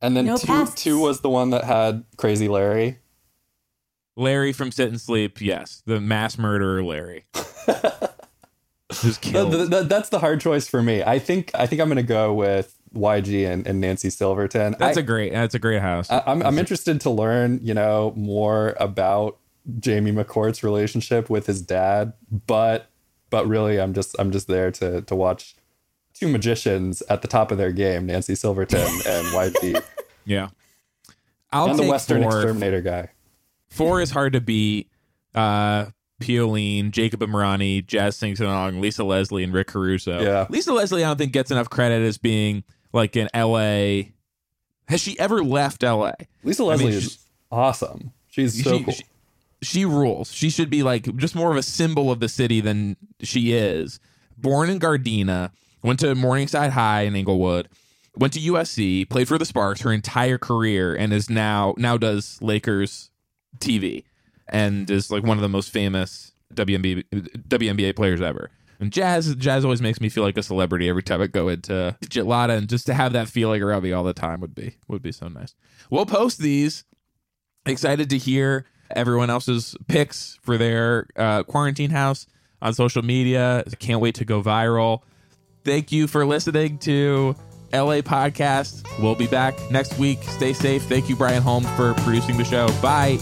And then No two, pests. two was the one that had Crazy Larry. Larry from Sit and Sleep, yes. The mass murderer Larry. Killed. th- th- that's the hard choice for me. I think I think I'm gonna go with YG and, and Nancy Silverton. That's I, a great that's a great house. I- I'm I'm interested to learn, you know, more about Jamie McCourt's relationship with his dad, but but really I'm just I'm just there to to watch two magicians at the top of their game, Nancy Silverton and YG. yeah. I'll and the Western four. Exterminator guy. Four is hard to beat. Uh Pioline, Jacob Emrani, Jazz Singsanong, Lisa Leslie, and Rick Caruso. Yeah. Lisa Leslie, I don't think gets enough credit as being like an LA. Has she ever left LA? Lisa mean, Leslie she- is awesome. She's so she, cool. she, she rules. She should be like just more of a symbol of the city than she is. Born in Gardena, went to Morningside High in Inglewood, went to USC, played for the Sparks her entire career, and is now now does Lakers TV, and is like one of the most famous WNBA WNBA players ever. And Jazz Jazz always makes me feel like a celebrity every time I go into Jitlada, and just to have that feeling around me all the time would be would be so nice. We'll post these excited to hear everyone else's picks for their uh, quarantine house on social media. Can't wait to go viral. Thank you for listening to LA Podcast. We'll be back next week. Stay safe. Thank you, Brian Holmes, for producing the show. Bye.